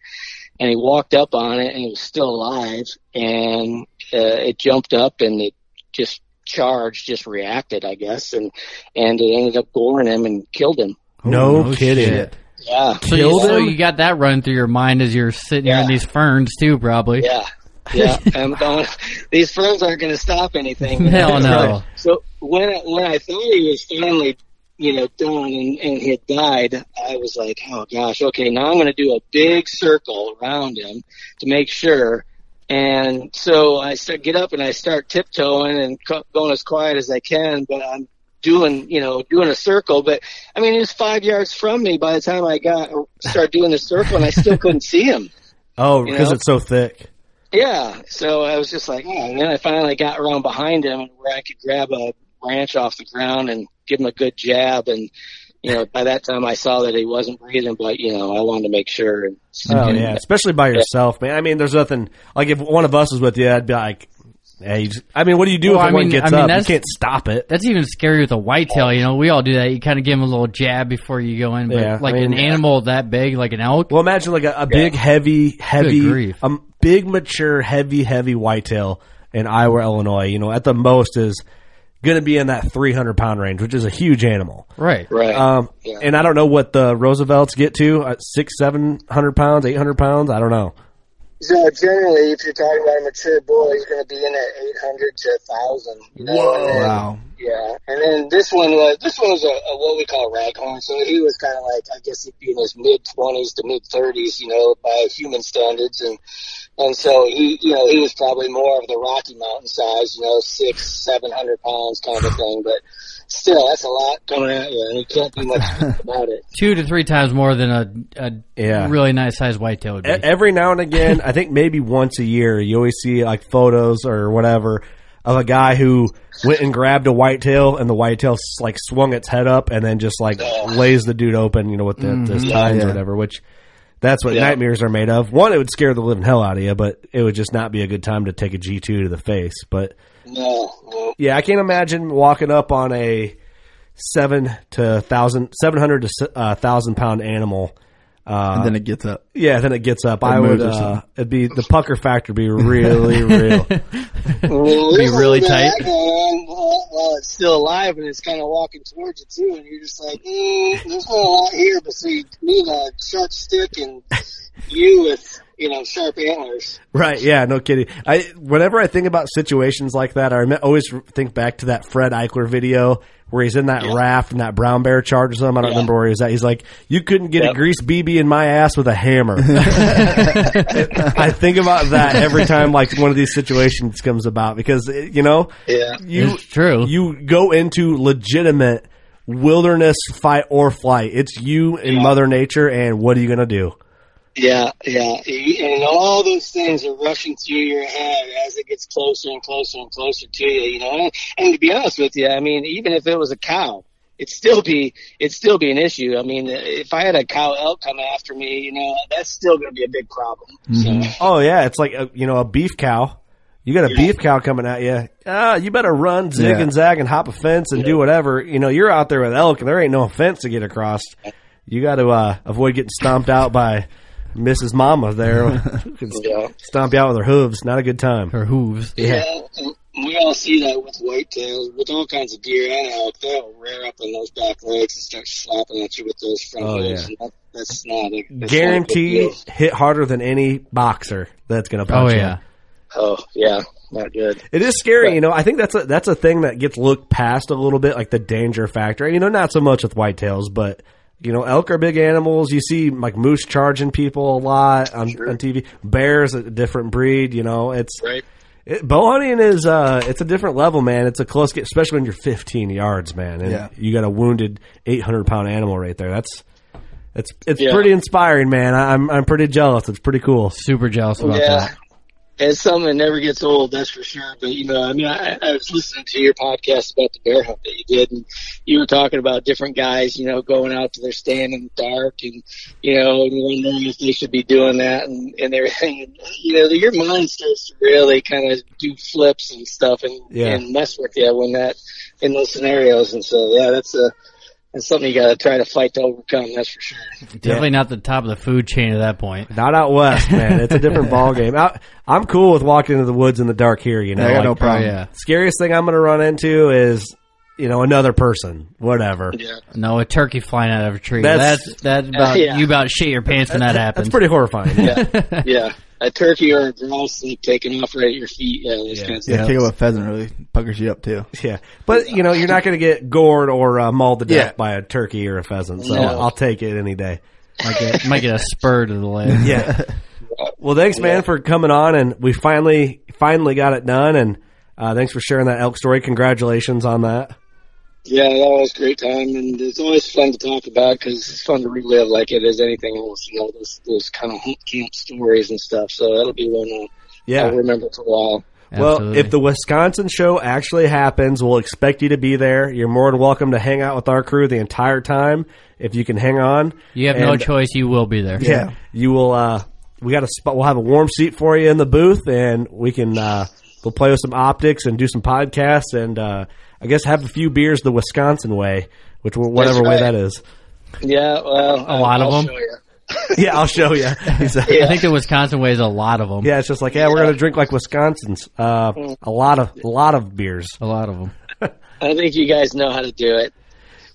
And he walked up on it and it was still alive and, uh, it jumped up and it just charged, just reacted, I guess. And, and it ended up goring him and killed him. No, no kidding. shit. Yeah. So, you, Killed so you got that running through your mind as you're sitting here in these ferns too, probably. Yeah. Yeah, I'm going. Uh, these ferns aren't going to stop anything. Hell no. So when I, when I thought he was finally, you know, done and, and he had died, I was like, oh gosh, okay, now I'm going to do a big circle around him to make sure. And so I start get up and I start tiptoeing and going as quiet as I can, but I'm doing, you know, doing a circle. But I mean, he was five yards from me by the time I got started doing the circle, and I still couldn't see him. Oh, You because know? it's so thick. Yeah, so I was just like, oh, and then I finally got around behind him where I could grab a branch off the ground and give him a good jab. And you know, by that time I saw that he wasn't breathing, but you know, I wanted to make sure. And, Oh and- yeah, especially by yourself, man. I mean, there's nothing like if one of us was with you, I'd be like, "Hey, you just, I mean, what do you do Well, if I one mean- gets I mean, up? You that's- can't stop it." That's even scary with a whitetail. You know, we all do that. You kind of give them a little jab before you go in. But Yeah, like I mean- an animal that big, like an elk. Well, imagine like a, a big, heavy, heavy, a big, mature, heavy, heavy whitetail in Iowa, Illinois. You know, at the most is going to be in that 300 pound range, which is a huge animal. Right. Right. Um, Yeah. and I don't know what the Roosevelts get to uh, six, seven hundred pounds, eight hundred pounds. I don't know. So generally, if you're talking about a mature bull, he's going to be in at 800 to 1,000. You know? And then- Wow. Yeah, and then this one was this one was a, a what we call raghorn, so he was kind of like I guess he'd be in his mid twenties to mid thirties, you know, by human standards, and and so he you know he was probably more of the Rocky Mountain size, you know, six seven hundred pounds kind of thing, but still that's a lot coming at you, and you can't do much about it. Two to three times more than a, a Yeah. really nice sized whitetail would be. E- Every now and again, I think maybe once a year, you always see like photos or whatever of a guy who went and grabbed a whitetail and the whitetail like swung its head up and then just like lays the dude open, you know, with the, mm-hmm. the tines Yeah. or whatever, which that's what Yeah. nightmares are made of. One, it would scare the living hell out of you, but it would just not be a good time to take a G2 to the face. But No, no. yeah, I can't imagine walking up on a seven to thousand, seven hundred to s- uh, thousand pound animal. Uh, and then it gets up. yeah, then it gets up. It I would. Uh, it'd be the pucker factor would be really real. Be really there's tight. rag on While, while it's still alive and it's kind of walking towards you too, and you're just like, mm, there's not a lot here But see, me, a sharp stick, and you with you know sharp antlers. right? Yeah, no kidding. I whenever I think about situations like that, I always think back to that Fred Eichler video where he's in that raft and that brown bear charges him. I don't Yeah. remember where he's at. He's like, "You couldn't get a grease BB in my ass with a hammer." I think about that every time like one of these situations comes about because eh, you know Yeah. you It's true. you go into legitimate wilderness fight or flight. It's you and Mother Nature, and what are you gonna do? Yeah, yeah, and all those things are rushing through your head as it gets closer and closer and closer to you. You know, and, and to be honest with you, I mean, even if it was a cow, it'd still be it'd still be an issue. I mean, if I had a cow elk come after me, you know, that's still going to be a big problem. So, Oh yeah, it's like a, you know a beef cow. You got a beef cow coming at you. Ah, you better run, zig Yeah. and zag, and hop a fence and do whatever. You know, you're out there with elk, and there ain't no fence to get across. You got to uh, avoid getting stomped out by Mrs. Mama there. yeah. Stomp you out with her hooves. Not a good time. Her hooves. Yeah, and we all see that with whitetails, with all kinds of deer and elk. They'll rear up on those back legs and start slapping at you with those front Oh, hooves. yeah. That, that's not a that's not Guaranteed hit harder than any boxer that's going to Oh punch you. yeah. Oh yeah, not good. It is scary, you know. I think that's a that's a thing that gets looked past a little bit, like the danger factor. You know, not so much with whitetails, but you know, elk are big animals. You see like moose charging people a lot on, on TV. Bears, a different breed. You know, it's Right. it, bow hunting is uh, it's a different level, man. It's a close get, especially when you're 15 yards, man, and Yeah. you got a wounded 800 pound animal right there. That's it's it's Yeah. pretty inspiring, man. I- I'm I'm pretty jealous. It's pretty cool. Super jealous about yeah. that. It's something that never gets old, that's for sure. But you know, I mean, I, I was listening to your podcast about the bear hunt that you did, and you were talking about different guys, you know, going out to their stand in the dark, and you know, and wondering if they should be doing that, and and everything. And, you know, your mind starts to really kind of do flips and stuff, and Yeah. and mess with you when that in those scenarios. And so, yeah, that's a that's something you got to try to fight to overcome. That's for sure. Definitely not the top of the food chain at that point. Not out west, man. It's a different ball game. I, I'm cool with walking into the woods in the dark here. You know, I got no problem. Oh yeah. scariest thing I'm going to run into is, you know, another person. Whatever. Yeah. No, a turkey flying out of a tree. That's- That's that's, about yeah. you about shit your pants when that happens. That's pretty horrifying. Yeah, yeah. A turkey or a grouse like taking off right at your feet. Yeah, those Yeah. kinds of Yeah, stuff. take a pheasant really puckers you up too. Yeah, but you know, you're not going to get gored or uh, mauled to death Yeah. by a turkey or a pheasant. So No. I'll take it any day. might, get, might get a spur to the leg. Yeah. well, thanks, man, for coming on, and we finally finally got it done. And uh, thanks for sharing that elk story. Congratulations on that. Yeah, that was a great time, and it's always fun to talk about because it's fun to relive like it is anything else. You know, those those kind of hunt camp stories and stuff. So that'll be one uh, Yeah. I'll remember for a while. Well, if the Wisconsin show actually happens, we'll expect you to be there. You're more than welcome to hang out with our crew the entire time if you can hang on. you have no choice, you will be there. Yeah, you will. Uh, we got a spot. We'll have a warm seat for you in the booth, and we can uh, we'll play with some optics and do some podcasts, and uh, I guess have a few beers the Wisconsin way, which whatever way that is. Yeah, well, A lot of I'll them? show. Yeah, I'll show you. He said- I think the Wisconsin way is a lot of them. Yeah, it's just like yeah, we're gonna drink like Wisconsin's. Uh, a lot of a lot of beers. A lot of them. I think you guys know how to do it.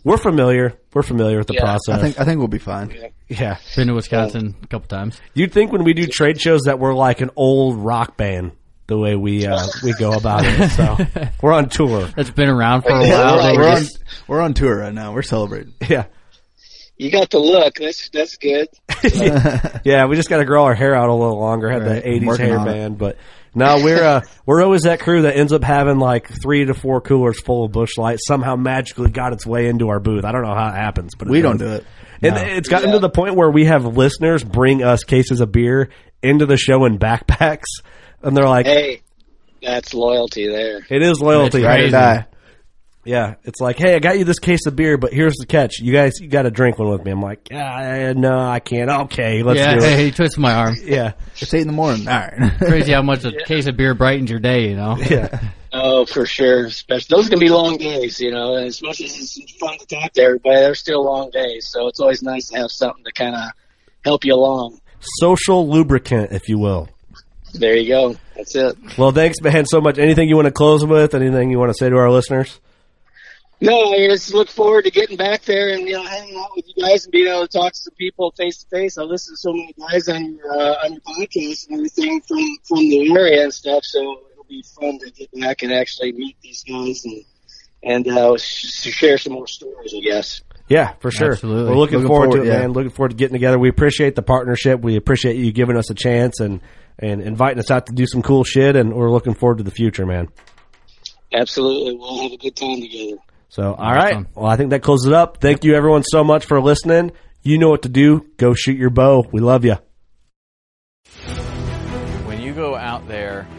We're familiar. We're familiar with the Yeah, process. I think I think we'll be fine. yeah, Been to Wisconsin a couple times. you'd think when we do trade shows that we're like an old rock band the way we uh, we go about it. So we're on tour. That's been around for a while. right. We're on, we're on tour right now. We're celebrating. Yeah, You got the look. That's that's good. yeah. We just got to grow our hair out a little longer. Had Right. the '80s Working hair on it. band, but no, we're uh, we're always that crew that ends up having like three to four coolers full of Busch Light. Somehow magically got its way into our booth. I don't know how it happens, but it We don't do it. And No. it's gotten Yeah. to the point where we have listeners bring us cases of beer into the show in backpacks, and they're like, Hey, that's loyalty there. "It is loyalty, That's Ride or Yeah, it's like, hey, I got you this case of beer, but here's the catch: you guys, you got to drink one with me. I'm like, yeah, no, I can't. Okay, let's yeah, do it. hey, he twisted my arm. Yeah, It's eight in the morning. All right. Crazy how much a case of beer brightens your day, you know? yeah, Oh, for sure. Especially those can be long days, you know. And as much as it's fun to talk to everybody, they're still long days. So it's always nice to have something to kind of help you along. social lubricant, if you will. There you go. That's it. Well, thanks, man, so much. Anything you want to close with? Anything you want to say to our listeners? No, I just look forward to getting back there and you know hanging out with you guys and being able to talk to some people face to face. I listen to so many guys on your uh, on your podcast and everything from from the area and stuff. So it'll be fun to get back and actually meet these guys and and uh, sh- share some more stories. I guess. Yeah, for sure. Absolutely. We're looking, Looking forward, to it, yeah. man. Looking forward to getting together. We appreciate the partnership. We appreciate you giving us a chance and and inviting us out to do some cool shit. And we're looking forward to the future, man. Absolutely, we'll have a good time together. So, all right. Awesome. Well, I think that closes it up. Thank you, everyone, so much for listening. You know what to do. Go shoot your bow. We love you. When you go out there and the